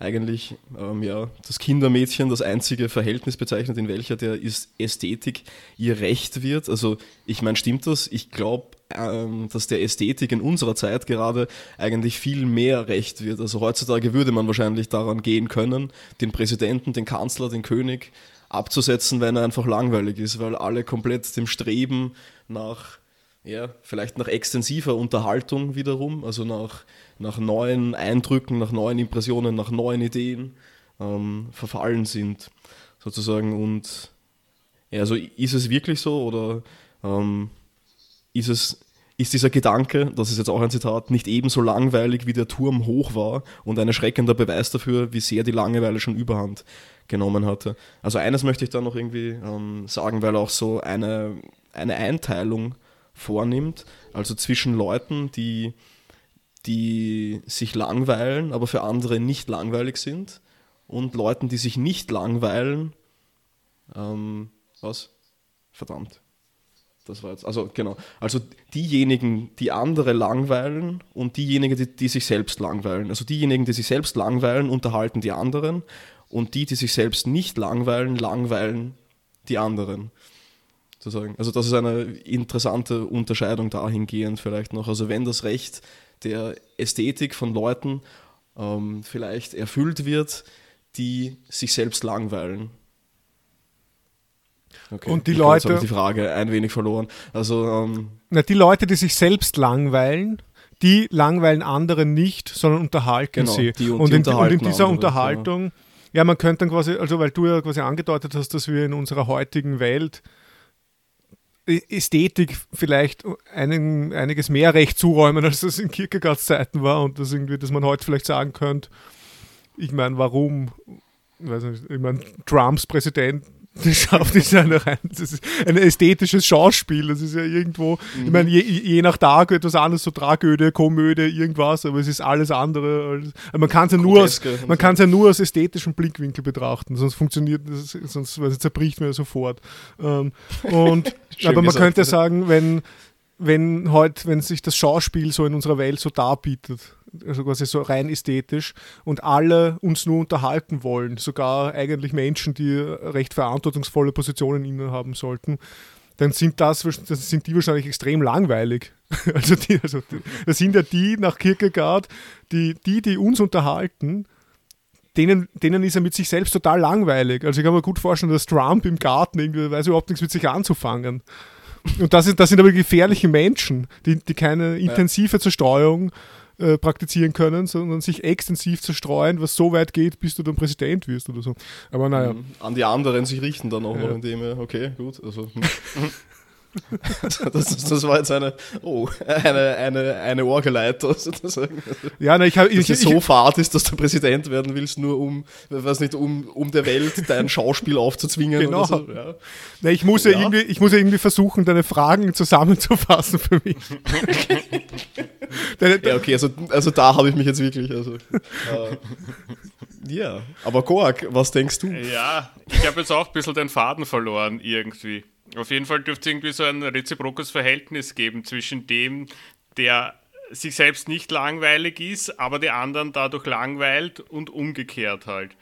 eigentlich ähm, ja, das Kindermädchen das einzige Verhältnis bezeichnet, in welcher der Ästhetik ihr recht wird. Also ich meine, stimmt das? Ich glaube, ähm, dass der Ästhetik in unserer Zeit gerade eigentlich viel mehr recht wird. Also heutzutage würde man wahrscheinlich daran gehen können, den Präsidenten, den Kanzler, den König abzusetzen, wenn er einfach langweilig ist, weil alle komplett dem Streben nach ja, vielleicht nach extensiver Unterhaltung wiederum, also nach, nach neuen Eindrücken, nach neuen Impressionen, nach neuen Ideen ähm, verfallen sind, sozusagen. Und ja, also ist es wirklich so oder ähm, ist es ist dieser Gedanke, das ist jetzt auch ein Zitat, nicht ebenso langweilig wie der Turm hoch war und ein erschreckender Beweis dafür, wie sehr die Langeweile schon überhand genommen hatte. Also eines möchte ich da noch irgendwie ähm, sagen, weil auch so eine, eine Einteilung vornimmt, also zwischen Leuten, die, die sich langweilen, aber für andere nicht langweilig sind, und Leuten, die sich nicht langweilen, ähm, was? Verdammt. Das war jetzt, also genau. Also diejenigen, die andere langweilen und diejenigen, die, die sich selbst langweilen. Also diejenigen, die sich selbst langweilen, unterhalten die anderen und die, die sich selbst nicht langweilen, langweilen die anderen sozusagen. Also das ist eine interessante Unterscheidung dahingehend vielleicht noch. Also wenn das Recht der Ästhetik von Leuten ähm, vielleicht erfüllt wird, die sich selbst langweilen. Okay. Und die Leute. Ich die Frage ein wenig verloren. Also, ähm, na, die Leute, die sich selbst langweilen, die langweilen andere nicht, sondern unterhalten genau, sie. Die, und, und, in, und, in, dieser andere, Unterhaltung, ja. ja, man könnte dann quasi, also weil du ja quasi angedeutet hast, dass wir in unserer heutigen Welt Ästhetik vielleicht einigen, einiges mehr Recht zuräumen, als das in Kierkegaards Zeiten war und das irgendwie, dass man heute vielleicht sagen könnte, ich meine, warum, weiß nicht, ich meine, Trumps Präsident das schafft ist ja das ist ein ästhetisches Schauspiel. Das ist ja irgendwo, mhm. ich meine, je, je, nach Tag etwas anderes, so Tragödie, Komödie, irgendwas, aber es ist alles andere. Als, man kann es ja, nur aus, man kann ja nur aus ästhetischen Blickwinkel betrachten, sonst funktioniert das, sonst weil zerbricht man ja sofort. Ähm, und, aber man gesagt, könnte ja sagen, wenn, wenn heute, wenn sich das Schauspiel so in unserer Welt so darbietet, also quasi so rein ästhetisch und alle uns nur unterhalten wollen, sogar eigentlich Menschen, die recht verantwortungsvolle Positionen innehaben sollten, dann sind das, das sind die wahrscheinlich extrem langweilig. Also, die, also das sind ja die nach Kierkegaard, die, die, die uns unterhalten, denen, denen ist er mit sich selbst total langweilig. Also ich kann mir gut vorstellen, dass Trump im Garten irgendwie weiß überhaupt nichts mit sich anzufangen. Und das sind, das sind aber gefährliche Menschen, die, die keine intensive Zerstreuung äh, praktizieren können, sondern sich extensiv zerstreuen, was so weit geht, bis du dann Präsident wirst oder so. Aber naja. Mhm. An die anderen sich richten dann auch ja. noch, indem er, okay, gut, also. Hm. das, das, war jetzt eine, oh, eine, eine, eine Orgeleiter sozusagen. Ja, na, ich habe. Dass es so fad ist, dass du Präsident werden willst, nur um, weiß nicht, um, um der Welt dein Schauspiel aufzuzwingen. Genau. So. Ja. Na, ich, muss ja. ja. irgendwie, ich muss ja irgendwie versuchen, deine Fragen zusammenzufassen für mich. ja, okay, also, also da habe ich mich jetzt wirklich. Also, äh, ja, aber Goak, was denkst du? Ja, ich habe jetzt auch ein bisschen den Faden verloren irgendwie. Auf jeden Fall dürfte es irgendwie so ein reziprokes Verhältnis geben zwischen dem, der sich selbst nicht langweilig ist, aber die anderen dadurch langweilt und umgekehrt halt.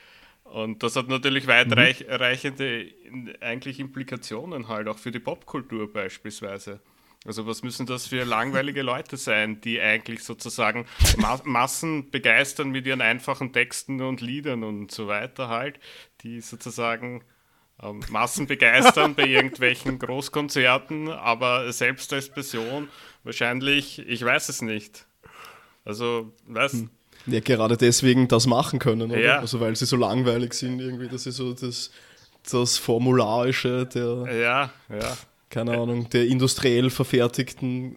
Und das hat natürlich weitreichende mhm. eigentlich Implikationen halt, auch für die Popkultur beispielsweise. Also was müssen das für langweilige Leute sein, die eigentlich sozusagen Ma Massen begeistern mit ihren einfachen Texten und Liedern und so weiter halt, die sozusagen ähm, Massen begeistern bei irgendwelchen Großkonzerten, aber selbst als Person wahrscheinlich, ich weiß es nicht. Also, was? Hm. Ja, gerade deswegen das machen können, oder? Ja. Also weil sie so langweilig sind irgendwie, das ist so das, das Formularische der, ja, ja. Keine Ahnung, der industriell verfertigten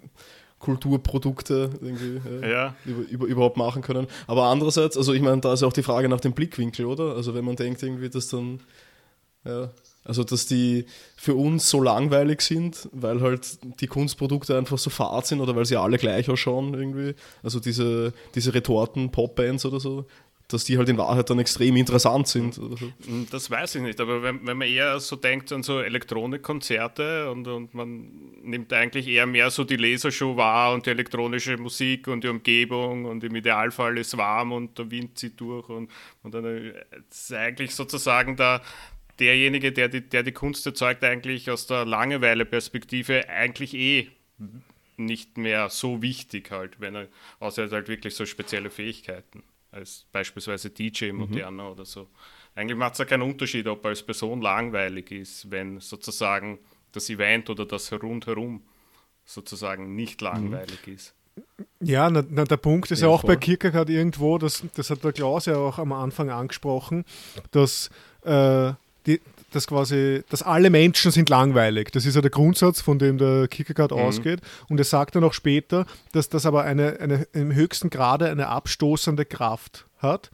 Kulturprodukte irgendwie ja. über, über, überhaupt machen können. Aber andererseits, also ich meine, da ist ja auch die Frage nach dem Blickwinkel, oder? Also wenn man denkt irgendwie, dass dann ja. Also, dass die für uns so langweilig sind, weil halt die Kunstprodukte einfach so fad sind oder weil sie alle gleich ausschauen irgendwie. Also diese, diese Retorten-Pop-Bands oder so, dass die halt in Wahrheit dann extrem interessant sind. Hm, das weiß ich nicht, aber wenn, wenn man eher so denkt an so Elektronikkonzerte und, und man nimmt eigentlich eher mehr so die Lasershow wahr und die elektronische Musik und die Umgebung und im Idealfall ist warm und der Wind zieht durch und, und dann äh, ist eigentlich sozusagen da derjenige, der die, der die Kunst erzeugt, eigentlich aus der Langeweile-Perspektive eigentlich eh nicht mehr so wichtig halt, wenn er, außer er halt wirklich so spezielle Fähigkeiten, als beispielsweise DJ moderner mhm. oder so. Eigentlich macht es ja keinen Unterschied, ob er als Person langweilig ist, wenn sozusagen das Event oder das rundherum sozusagen nicht mhm. langweilig mhm. ist. Ja, na, na, der Punkt ist ja, ja auch voll. bei Kierkegaard irgendwo, das, das hat der Klaus ja auch am Anfang angesprochen, dass äh, die, dass quasi, dass alle Menschen sind langweilig. Das ist ja der Grundsatz, von dem der Kierkegaard mhm. ausgeht. Und er sagt dann auch später, dass das aber eine, eine, im höchsten Grade eine abstoßende Kraft hat.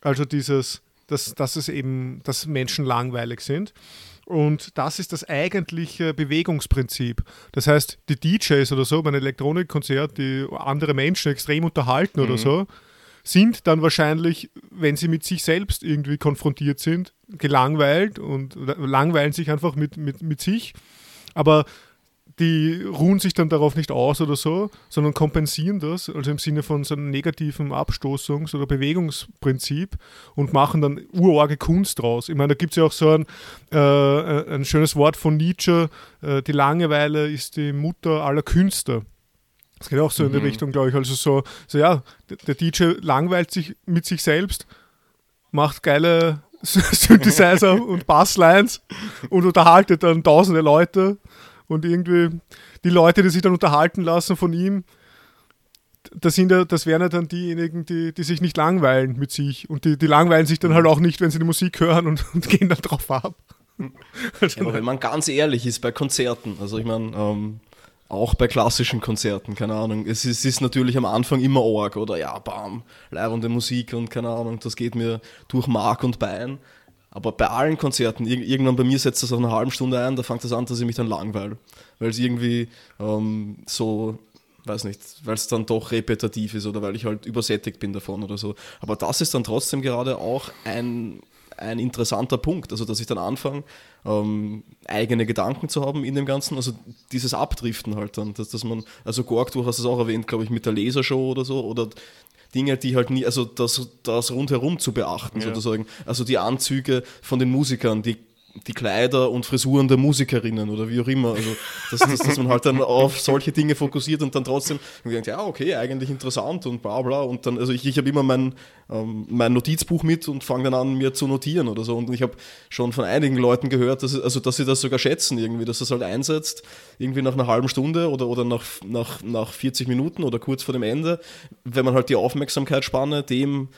Also dieses, dass, dass es eben, dass Menschen langweilig sind. Und das ist das eigentliche Bewegungsprinzip. Das heißt, die DJs oder so bei einem Elektronikkonzert, die andere Menschen extrem unterhalten mhm. oder so, sind dann wahrscheinlich, wenn sie mit sich selbst irgendwie konfrontiert sind, gelangweilt und langweilen sich einfach mit, mit, mit sich. Aber die ruhen sich dann darauf nicht aus oder so, sondern kompensieren das, also im Sinne von so einem negativen Abstoßungs- oder Bewegungsprinzip und machen dann urorge Kunst draus. Ich meine, da gibt es ja auch so ein, äh, ein schönes Wort von Nietzsche, äh, die Langeweile ist die Mutter aller Künste. Das geht auch so mhm. in die mhm. Richtung, glaube ich. Also so, so ja, der, DJ langweilt sich mit sich selbst, macht geile Synthesizer und Basslines und unterhaltet dann tausende Leute und irgendwie die Leute, die sich dann unterhalten lassen von ihm, das, sind ja, das wären ja dann diejenigen, die, die sich nicht langweilen mit sich und die, die langweilen sich dann halt auch nicht, wenn sie die Musik hören und, und gehen dann drauf ab. Also ja, aber wenn man ganz ehrlich ist bei Konzerten, also ich meine, ähm, auch bei klassischen Konzerten, keine Ahnung. Es ist, ist natürlich am Anfang immer Org oder ja, bam, leibende Musik und keine Ahnung, das geht mir durch Mark und Bein. Aber bei allen Konzerten, irgendwann bei mir setzt das auf eine halbe Stunde ein, da fängt das an, dass ich mich dann langweile. Weil es irgendwie ähm, so, weiß nicht, weil es dann doch repetitiv ist oder weil ich halt übersättigt bin davon oder so. Aber das ist dann trotzdem gerade auch ein ein interessanter Punkt. Also, dass ich dann anfange, ähm, eigene Gedanken zu haben in dem Ganzen. Also, dieses Abdriften halt dann, dass, dass man, also Gorg, du hast es auch erwähnt, glaube ich, mit der Lasershow oder so, oder Dinge, die halt nie, also das, das rundherum zu beachten, ja. sozusagen. Also die Anzüge von den Musikern, die die Kleider und Frisuren der Musikerinnen oder wie auch immer. Also, dass, dass, dass man halt dann auf solche Dinge fokussiert und dann trotzdem denkt, ja, okay, eigentlich interessant und bla bla. Und dann, also ich, ich habe immer mein, ähm, mein Notizbuch mit und fange dann an, mir zu notieren oder so. Und ich habe schon von einigen Leuten gehört, dass, also, dass sie das sogar schätzen irgendwie, dass das halt einsetzt, irgendwie nach einer halben Stunde oder, oder nach, nach, nach 40 Minuten oder kurz vor dem Ende, wenn man halt die Aufmerksamkeitsspanne dem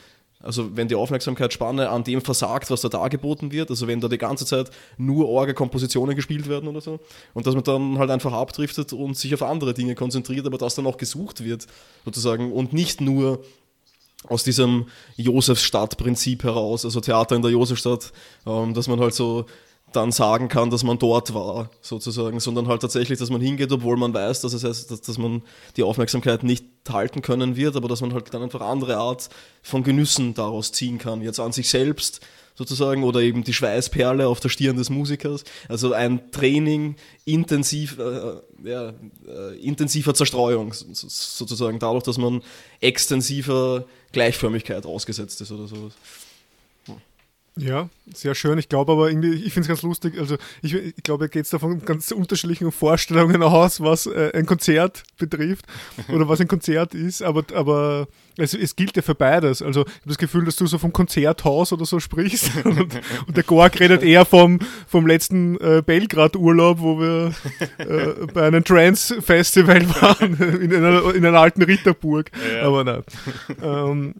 also wenn die Aufmerksamkeitsspanne an dem versagt, was da dargeboten wird, also wenn da die ganze Zeit nur Orge-Kompositionen gespielt werden oder so, und dass man dann halt einfach abdriftet und sich auf andere Dinge konzentriert, aber das dann auch gesucht wird, sozusagen, und nicht nur aus diesem Josefstadt-Prinzip heraus, also Theater in der Josefstadt, ähm, dass man halt so dann sagen kann, dass man dort war, sozusagen, sondern halt tatsächlich, dass man hingeht, obwohl man weiß, dass es heißt, dass, dass man die Aufmerksamkeit nicht halten können wird, aber dass man halt dann einfach andere Art von Genüssen daraus ziehen kann. Jetzt an sich selbst sozusagen oder eben die Schweißperle auf der Stirn des Musikers. Also ein Training intensiv, äh, ja, äh, intensiver Zerstreuung sozusagen, dadurch, dass man extensiver Gleichförmigkeit ausgesetzt ist oder sowas. Ja, sehr schön. Ich glaube aber irgendwie, ich finde es ganz lustig. Also, ich, ich glaube, geht es davon ganz unterschiedlichen Vorstellungen aus, was äh, ein Konzert betrifft oder was ein Konzert ist. Aber, aber es, es gilt ja für beides. Also, ich habe das Gefühl, dass du so vom Konzerthaus oder so sprichst und, und der Gorg redet eher vom, vom letzten äh, Belgrad-Urlaub, wo wir äh, bei einem Trance-Festival waren in einer, in einer alten Ritterburg. Ja. Aber nein. Ähm,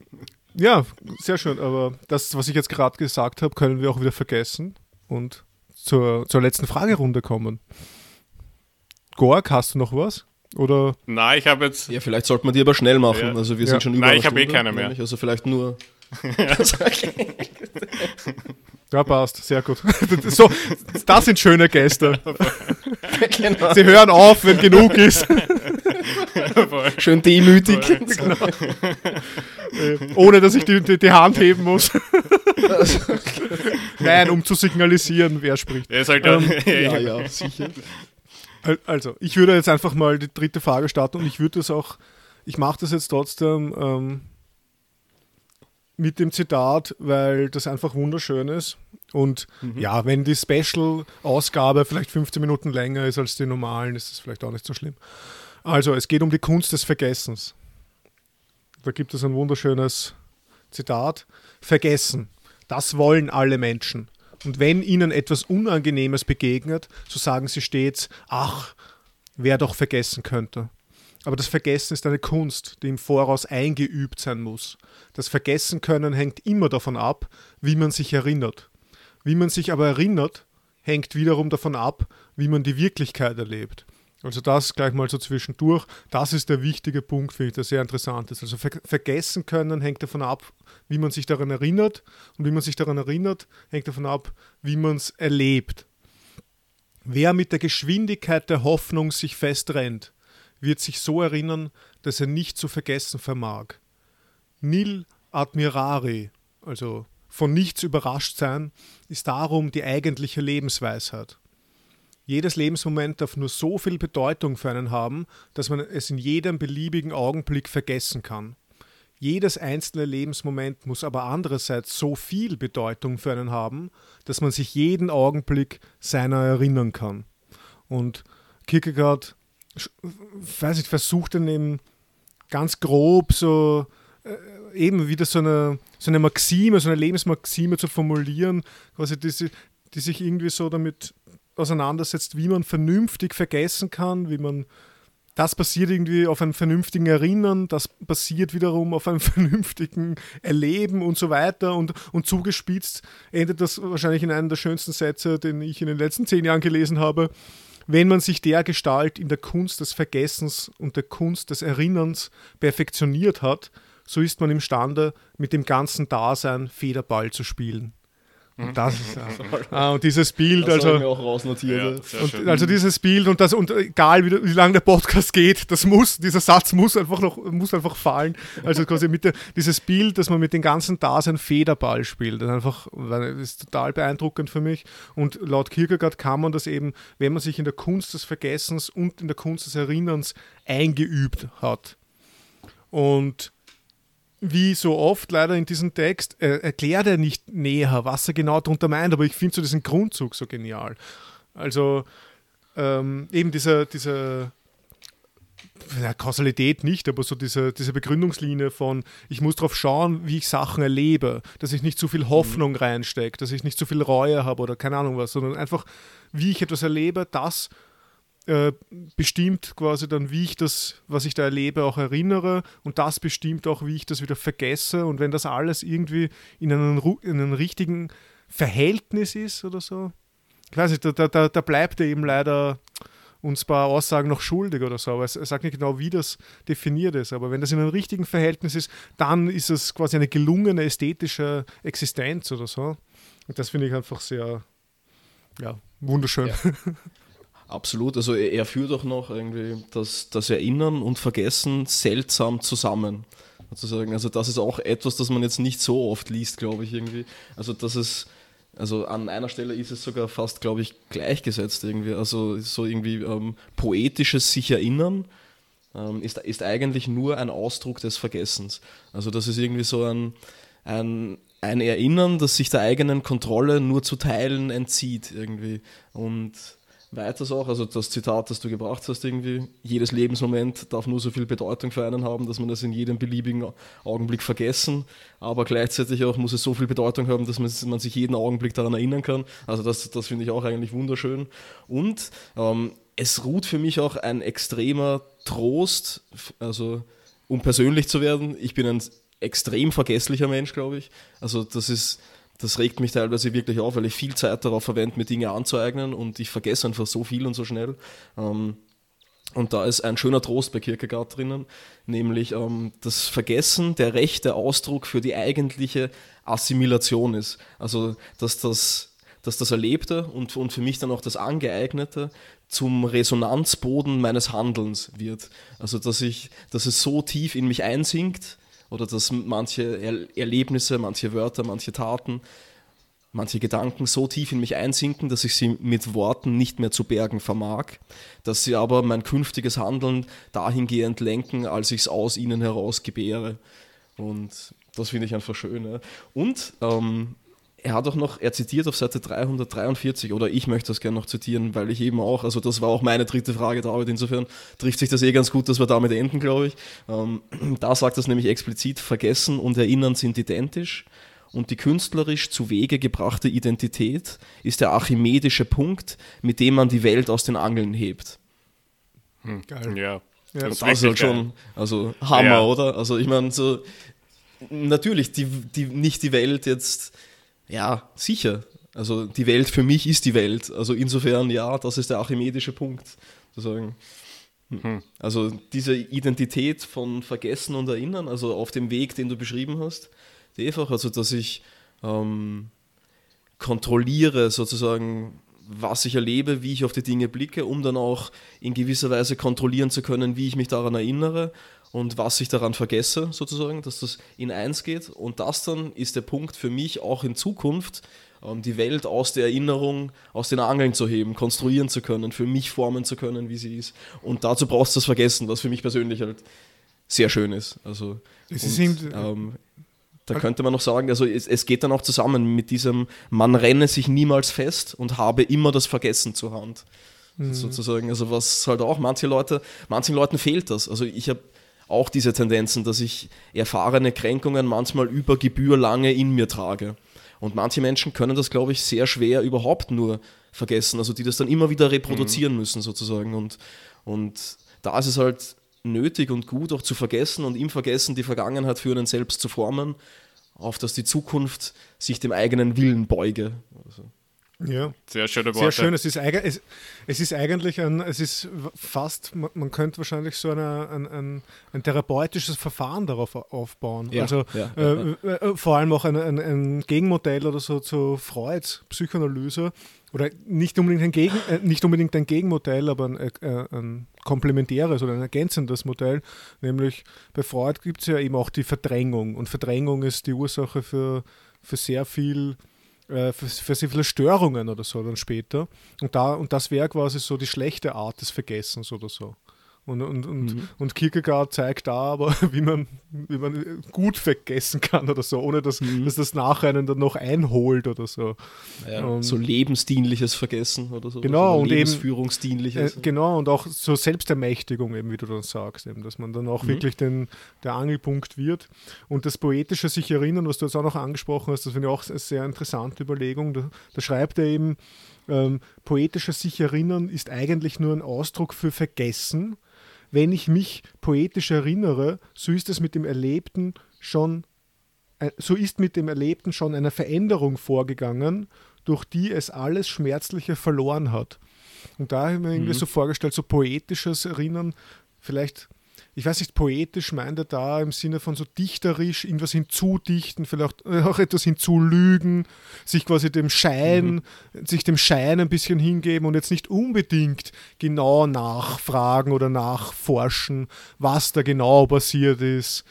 ja, sehr schön. Aber das, was ich jetzt gerade gesagt habe, können wir auch wieder vergessen und zur, zur letzten Fragerunde kommen. Gorg, hast du noch was? Oder? Nein, ich habe jetzt. Ja, vielleicht sollte man die aber schnell machen. Ja. Also wir ja. sind schon über Nein, ich habe eh keine mehr. Also vielleicht nur. ja, passt. Sehr gut. So, das sind schöne Gäste. genau. Sie hören auf, wenn genug ist. Schön demütig. Genau. Äh, ohne dass ich die, die, die Hand heben muss. Nein, um zu signalisieren, wer spricht. Ja, halt ähm, ja, ja, sicher. Also, ich würde jetzt einfach mal die dritte Frage starten und ich würde das auch, ich mache das jetzt trotzdem ähm, mit dem Zitat, weil das einfach wunderschön ist. Und mhm. ja, wenn die Special-Ausgabe vielleicht 15 Minuten länger ist als die normalen, ist das vielleicht auch nicht so schlimm. Also, es geht um die Kunst des Vergessens. Da gibt es ein wunderschönes Zitat. Vergessen, das wollen alle Menschen. Und wenn ihnen etwas Unangenehmes begegnet, so sagen sie stets, ach, wer doch vergessen könnte. Aber das Vergessen ist eine Kunst, die im Voraus eingeübt sein muss. Das Vergessen können hängt immer davon ab, wie man sich erinnert. Wie man sich aber erinnert, hängt wiederum davon ab, wie man die Wirklichkeit erlebt. Also das gleich mal so zwischendurch. Das ist der wichtige Punkt, finde ich, der sehr interessant ist. Also ver vergessen können hängt davon ab, wie man sich daran erinnert. Und wie man sich daran erinnert, hängt davon ab, wie man es erlebt. Wer mit der Geschwindigkeit der Hoffnung sich festrennt, wird sich so erinnern, dass er nicht zu vergessen vermag. Nil admirari, also von nichts überrascht sein, ist darum die eigentliche Lebensweisheit. Jedes Lebensmoment darf nur so viel Bedeutung für einen haben, dass man es in jedem beliebigen Augenblick vergessen kann. Jedes einzelne Lebensmoment muss aber andererseits so viel Bedeutung für einen haben, dass man sich jeden Augenblick seiner erinnern kann. Und Kierkegaard, weiß ich, versucht dann eben ganz grob so äh, eben wieder so eine, so eine Maxime, so eine Lebensmaxime zu formulieren, quasi die, die sich irgendwie so damit auseinandersetzt, wie man vernünftig vergessen kann, wie man das basiert irgendwie auf einem vernünftigen Erinnern, das basiert wiederum auf einem vernünftigen Erleben und so weiter und, und zugespitzt endet das wahrscheinlich in einem der schönsten Sätze, den ich in den letzten zehn Jahren gelesen habe. Wenn man sich der Gestalt in der Kunst des Vergessens und der Kunst des Erinnerns perfektioniert hat, so ist man imstande, mit dem ganzen Dasein Federball zu spielen. Und das ist, ah, und dieses Bild, das also. Auch rausnotiert. Ja, und, also dieses Bild und das, und egal wie, wie lange der Podcast geht, das muss, dieser Satz muss einfach noch, muss einfach fallen. Also quasi mit der, dieses Bild, dass man mit den ganzen Dasein Federball spielt, das ist einfach, das ist total beeindruckend für mich. Und laut Kierkegaard kann man das eben, wenn man sich in der Kunst des Vergessens und in der Kunst des Erinnerns eingeübt hat. Und wie so oft leider in diesem Text, äh, erklärt er nicht näher, was er genau darunter meint, aber ich finde so diesen Grundzug so genial. Also ähm, eben dieser, dieser ja, Kausalität nicht, aber so diese, diese Begründungslinie von, ich muss darauf schauen, wie ich Sachen erlebe, dass ich nicht zu viel Hoffnung mhm. reinstecke, dass ich nicht zu viel Reue habe oder keine Ahnung was, sondern einfach, wie ich etwas erlebe, das äh, bestimmt quasi dann, wie ich das, was ich da erlebe, auch erinnere und das bestimmt auch, wie ich das wieder vergesse und wenn das alles irgendwie in einem, in einem richtigen Verhältnis ist oder so, ich weiß nicht, da, da, da bleibt er eben leider uns ein paar Aussagen noch schuldig oder so, aber er sagt nicht genau, wie das definiert ist. Aber wenn das in einem richtigen Verhältnis ist, dann ist es quasi eine gelungene ästhetische Existenz oder so. Und das finde ich einfach sehr, ja, wunderschön. Ja. Absolut, also er führt auch noch irgendwie das, das Erinnern und Vergessen seltsam zusammen. Sozusagen. Also das ist auch etwas, das man jetzt nicht so oft liest, glaube ich irgendwie. Also dass es, also an einer Stelle ist es sogar fast, glaube ich, gleichgesetzt irgendwie. Also so irgendwie ähm, poetisches sich erinnern ähm, ist, ist eigentlich nur ein Ausdruck des Vergessens. Also das ist irgendwie so ein, ein, ein Erinnern, das sich der eigenen Kontrolle nur zu Teilen entzieht irgendwie. Und weiters auch, also das Zitat, das du gebracht hast, irgendwie, jedes Lebensmoment darf nur so viel Bedeutung für einen haben, dass man das in jedem beliebigen Augenblick vergessen, aber gleichzeitig auch muss es so viel Bedeutung haben, dass man, sich jeden Augenblick daran erinnern kann. Also das, das finde ich auch eigentlich wunderschön. Und ähm, es ruht für mich auch ein extremer Trost, also um persönlich zu werden. Ich bin ein extrem vergesslicher Mensch, glaube ich. Also das ist das regt mich teilweise wirklich auf, weil ich viel Zeit darauf verwende, mir Dinge anzueignen und ich vergesse einfach so viel und so schnell. Ähm, und da ist ein schöner Trost bei Kierkegaard drinnen, nämlich ähm, das Vergessen der rechte Ausdruck für die eigentliche Assimilation ist. Also, dass das, dass das Erlebte und, und für mich dann auch das Angeeignete zum Resonanzboden meines Handelns wird. Also, dass, ich, dass es so tief in mich einsinkt, oder dass manche er Erlebnisse, manche Wörter, manche Taten, manche Gedanken so tief in mich einsinken, dass ich sie mit Worten nicht mehr zu bergen vermag, dass sie aber mein künftiges Handeln dahingehend lenken, als ich es aus ihnen heraus gebäre. Und das finde ich einfach schön. Ja. Und ähm, er hat auch noch, er zitiert auf Seite 343, oder ich möchte das gerne noch zitieren, weil ich eben auch, also das war auch meine dritte Frage, David, insofern trifft sich das eh ganz gut, dass wir damit enden, glaube ich. Ähm, da sagt das nämlich explizit, Vergessen und Erinnern sind identisch und die künstlerisch zu Wege gebrachte Identität ist der archimedische Punkt, mit dem man die Welt aus den Angeln hebt. Hm, geil. Ja. Ja, das, das ist halt schon, also Hammer, ja. oder? Also ich meine, so natürlich die, die, nicht die Welt jetzt ja, sicher. Also die Welt für mich ist die Welt. Also insofern, ja, das ist der archimedische Punkt. Sozusagen. Hm. Also diese Identität von Vergessen und Erinnern, also auf dem Weg, den du beschrieben hast, einfach, also dass ich ähm, kontrolliere sozusagen, was ich erlebe, wie ich auf die Dinge blicke, um dann auch in gewisser Weise kontrollieren zu können, wie ich mich daran erinnere und was ich daran vergesse, sozusagen, dass das in eins geht. Und das dann ist der Punkt für mich auch in Zukunft, ähm, die Welt aus der Erinnerung, aus den Angeln zu heben, konstruieren zu können, für mich formen zu können, wie sie ist. Und dazu brauchst du das Vergessen, was für mich persönlich halt sehr schön ist. Also, und, ähm, da könnte man noch sagen, also es, es, geht dann auch zusammen mit diesem, man renne sich niemals fest und habe immer das Vergessen zur Hand. Mhm. Sozusagen, also was halt auch manche Leute, manchen Leuten fehlt das. Also ich habe auch diese Tendenzen, dass ich erfahrene Kränkungen manchmal über Gebühr lange in mir trage. Und manche Menschen können das, glaube ich, sehr schwer überhaupt nur vergessen, also die das dann immer wieder reproduzieren mhm. müssen sozusagen. Und, und da ist es halt nötig und gut auch zu vergessen und im Vergessen die Vergangenheit für einen selbst zu formen, auf dass die Zukunft sich dem eigenen Willen beuge. Also. Ja, sehr schöne Worte. Sehr schön. Es ist, es, es ist eigentlich ein, es ist fast, man, man könnte wahrscheinlich so eine, ein, ein, ein, therapeutisches Verfahren darauf aufbauen. Ja, also ja, äh, ja, äh, vor allem auch ein, ein, ein, Gegenmodell oder so zu Freuds Psychoanalyse. Oder nicht unbedingt ein, Gegen, äh, nicht unbedingt ein Gegenmodell, aber ein, äh, ein komplementäres oder ein ergänzendes Modell. Nämlich bei Freud gibt es ja eben auch die Verdrängung. Und Verdrängung ist die Ursache für, für sehr viel äh, für, für sehr viele Störungen oder so dann später. Und, da, und das wäre quasi so die schlechte Art des Vergessens oder so. Und, und, und, mhm. und Kierkegaard zeigt da aber, wie man, wie man gut vergessen kann oder so, ohne dass, mhm. dass das Nachrennen dann noch einholt oder so. Ja, um, so lebensdienliches Vergessen oder so. Genau, oder und lebensführungsdienliches. Äh, genau, und auch so Selbstermächtigung, eben, wie du dann sagst, eben, dass man dann auch mhm. wirklich den, der Angelpunkt wird. Und das poetische sich erinnern, was du jetzt auch noch angesprochen hast, das finde ich auch eine sehr interessante Überlegung. Da, da schreibt er eben, ähm, poetisches sich erinnern ist eigentlich nur ein Ausdruck für Vergessen wenn ich mich poetisch erinnere, so ist es mit dem Erlebten schon, äh, so ist mit dem Erlebten schon eine Veränderung vorgegangen, durch die es alles Schmerzliche verloren hat. Und da habe ich mir irgendwie mhm. so vorgestellt, so poetisches Erinnern, vielleicht ich weiß nicht, poetisch meint er da im Sinne von so dichterisch irgendwas hinzudichten, vielleicht auch etwas hinzulügen, sich quasi dem Schein, mhm. sich dem Schein ein bisschen hingeben und jetzt nicht unbedingt genau nachfragen oder nachforschen, was da genau passiert ist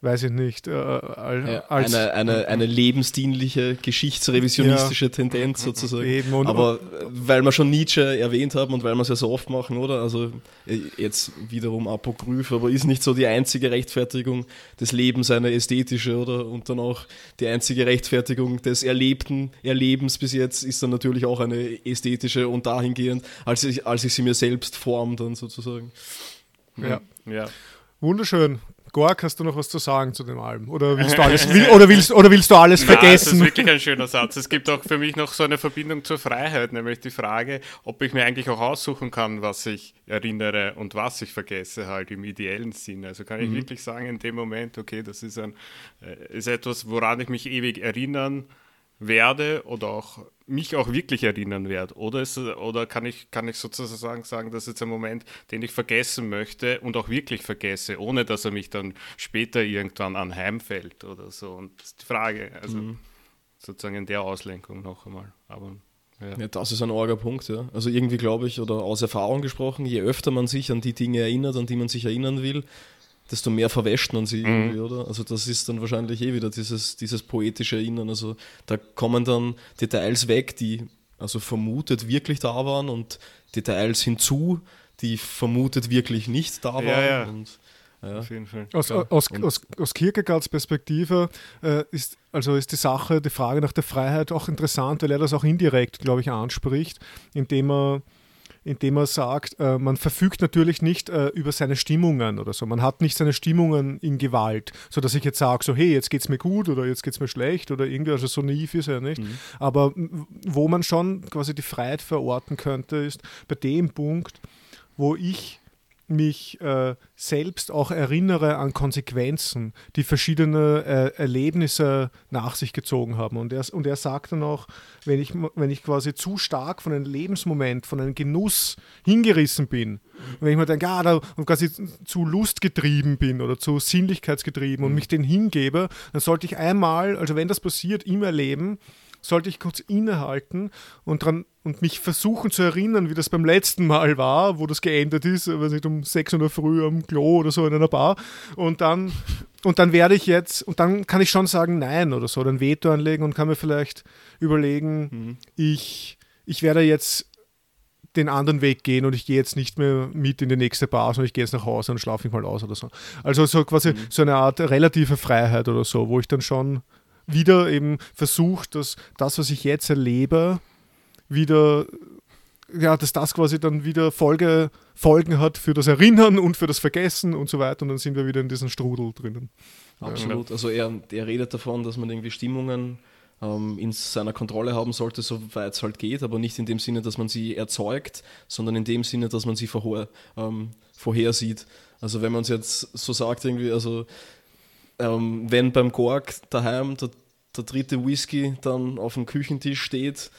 weiß ich nicht, äh, als eine, eine, eine lebensdienliche, geschichtsrevisionistische ja. Tendenz sozusagen. Eben. Und Aber weil wir schon Nietzsche erwähnt haben und weil wir es ja so oft machen, oder? Also äh, jetzt wiederum Apokryph, aber ist nicht so die einzige Rechtfertigung des Lebens eine ästhetische, oder? Und dann auch die einzige Rechtfertigung des erlebten Erlebens bis jetzt ist dann natürlich auch eine ästhetische und dahingehend, als ich, als ich sie mir selbst form dann sozusagen. Ja. ja. Wunderschön. Gork, hast du noch was zu sagen zu dem Album? Oder willst du alles, will, oder willst, oder willst du alles Nein, vergessen? Das ist wirklich ein schöner Satz. Es gibt auch für mich noch so eine Verbindung zur Freiheit, nämlich die Frage, ob ich mir eigentlich auch aussuchen kann, was ich erinnere und was ich vergesse, halt im ideellen Sinne. Also kann ich mhm. wirklich sagen, in dem Moment, okay, das ist, ein, äh, ist etwas, woran ich mich ewig erinnern werde oder auch mich auch wirklich erinnern werde? Oder, ist, oder kann, ich, kann ich sozusagen sagen, das ist jetzt ein Moment, den ich vergessen möchte und auch wirklich vergesse, ohne dass er mich dann später irgendwann anheimfällt oder so? Und das ist die Frage, also mhm. sozusagen in der Auslenkung noch einmal. Aber ja. ja. das ist ein arger Punkt, ja. Also irgendwie glaube ich, oder aus Erfahrung gesprochen, je öfter man sich an die Dinge erinnert, an die man sich erinnern will, desto mehr verwäscht man sie mhm. irgendwie, oder? Also das ist dann wahrscheinlich eh wieder dieses, dieses poetische Erinnern. Also da kommen dann Details weg, die also vermutet wirklich da waren und Details hinzu, die vermutet wirklich nicht da waren. Ja, ja. Und, ja, Auf jeden Fall. Aus, aus, aus, aus Kierkegaards Perspektive äh, ist, also ist die Sache, die Frage nach der Freiheit auch interessant, weil er das auch indirekt, glaube ich, anspricht, indem er indem er sagt, äh, man verfügt natürlich nicht äh, über seine Stimmungen oder so. Man hat nicht seine Stimmungen in Gewalt, sodass ich jetzt sage, so hey, jetzt geht es mir gut oder jetzt geht es mir schlecht oder irgendwie, also so naiv ist er nicht. Mhm. Aber wo man schon quasi die Freiheit verorten könnte, ist bei dem Punkt, wo ich mich äh, selbst auch erinnere an Konsequenzen, die verschiedene äh, Erlebnisse nach sich gezogen haben. Und er, und er sagt dann auch, wenn ich, wenn ich quasi zu stark von einem Lebensmoment, von einem Genuss hingerissen bin, wenn ich mir denke, ah, da, und quasi zu Lust getrieben bin oder zu Sinnlichkeitsgetrieben und mhm. mich den hingebe, dann sollte ich einmal, also wenn das passiert, im Erleben, sollte ich kurz innehalten und, dran, und mich versuchen zu erinnern, wie das beim letzten Mal war, wo das geendet ist, weiß nicht, um 6 Uhr früh am Klo oder so in einer Bar. Und dann, und dann werde ich jetzt, und dann kann ich schon sagen Nein oder so, dann Veto anlegen und kann mir vielleicht überlegen, mhm. ich, ich werde jetzt den anderen Weg gehen und ich gehe jetzt nicht mehr mit in die nächste Bar, sondern ich gehe jetzt nach Hause und schlafe mich mal aus oder so. Also so quasi mhm. so eine Art relative Freiheit oder so, wo ich dann schon wieder eben versucht, dass das, was ich jetzt erlebe, wieder, ja, dass das quasi dann wieder Folge, Folgen hat für das Erinnern und für das Vergessen und so weiter und dann sind wir wieder in diesem Strudel drinnen. Absolut. Also er, er redet davon, dass man irgendwie Stimmungen ähm, in seiner Kontrolle haben sollte, soweit es halt geht, aber nicht in dem Sinne, dass man sie erzeugt, sondern in dem Sinne, dass man sie vorher, ähm, vorhersieht. Also wenn man es jetzt so sagt, irgendwie, also ähm, wenn beim Gorg daheim der, der dritte Whisky dann auf dem Küchentisch steht,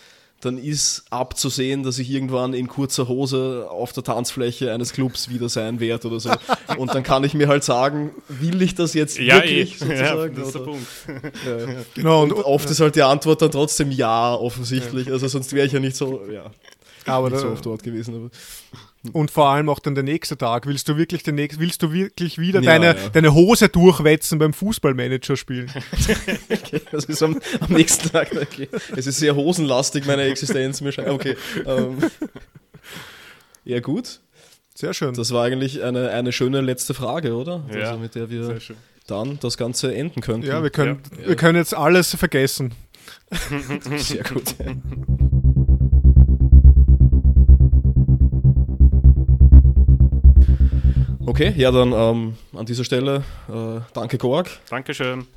dann ist abzusehen, dass ich irgendwann in kurzer Hose auf der Tanzfläche eines Clubs wieder sein werde oder so. Und dann kann ich mir halt sagen, will ich das jetzt ja, wirklich? Eh. Sozusagen, ja, das ist der Punkt. Ja. Genau, und, und oft ist halt die Antwort dann trotzdem ja, offensichtlich. Also sonst wäre ich ja nicht so, ja, aber nicht so oft dort gewesen. Aber. Und vor allem auch dann der nächste Tag. Willst du wirklich, den nächsten, willst du wirklich wieder ja, deine, ja. deine Hose durchwetzen beim Fußballmanager spielen? okay, das ist am, am, nächsten Tag. Okay. Es ist sehr hosenlastig, meine Existenz. Mir okay. Ähm. Ja, gut. Sehr schön. Das war eigentlich eine, eine schöne letzte Frage, oder? Ja, also mit der wir dann das Ganze enden könnten. Ja, wir können, ja. wir können jetzt alles vergessen. Sehr gut. Okay, ja, dann ähm, an dieser Stelle äh, danke Gorg. Dankeschön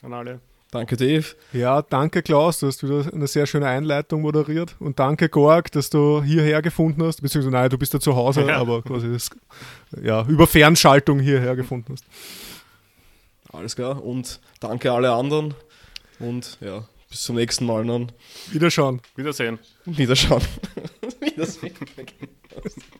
an alle. Danke Dave. Ja, danke Klaus, du hast wieder eine sehr schöne Einleitung moderiert. Und danke Gorg, dass du hierher gefunden hast. Beziehungsweise, nein, du bist ja zu Hause, ja. aber quasi das, ja, über Fernschaltung hierher gefunden hast. Alles klar. Und danke alle anderen. Und ja, bis zum nächsten Mal dann. Wiederschauen. Wiedersehen. Wiederschauen. Wiedersehen.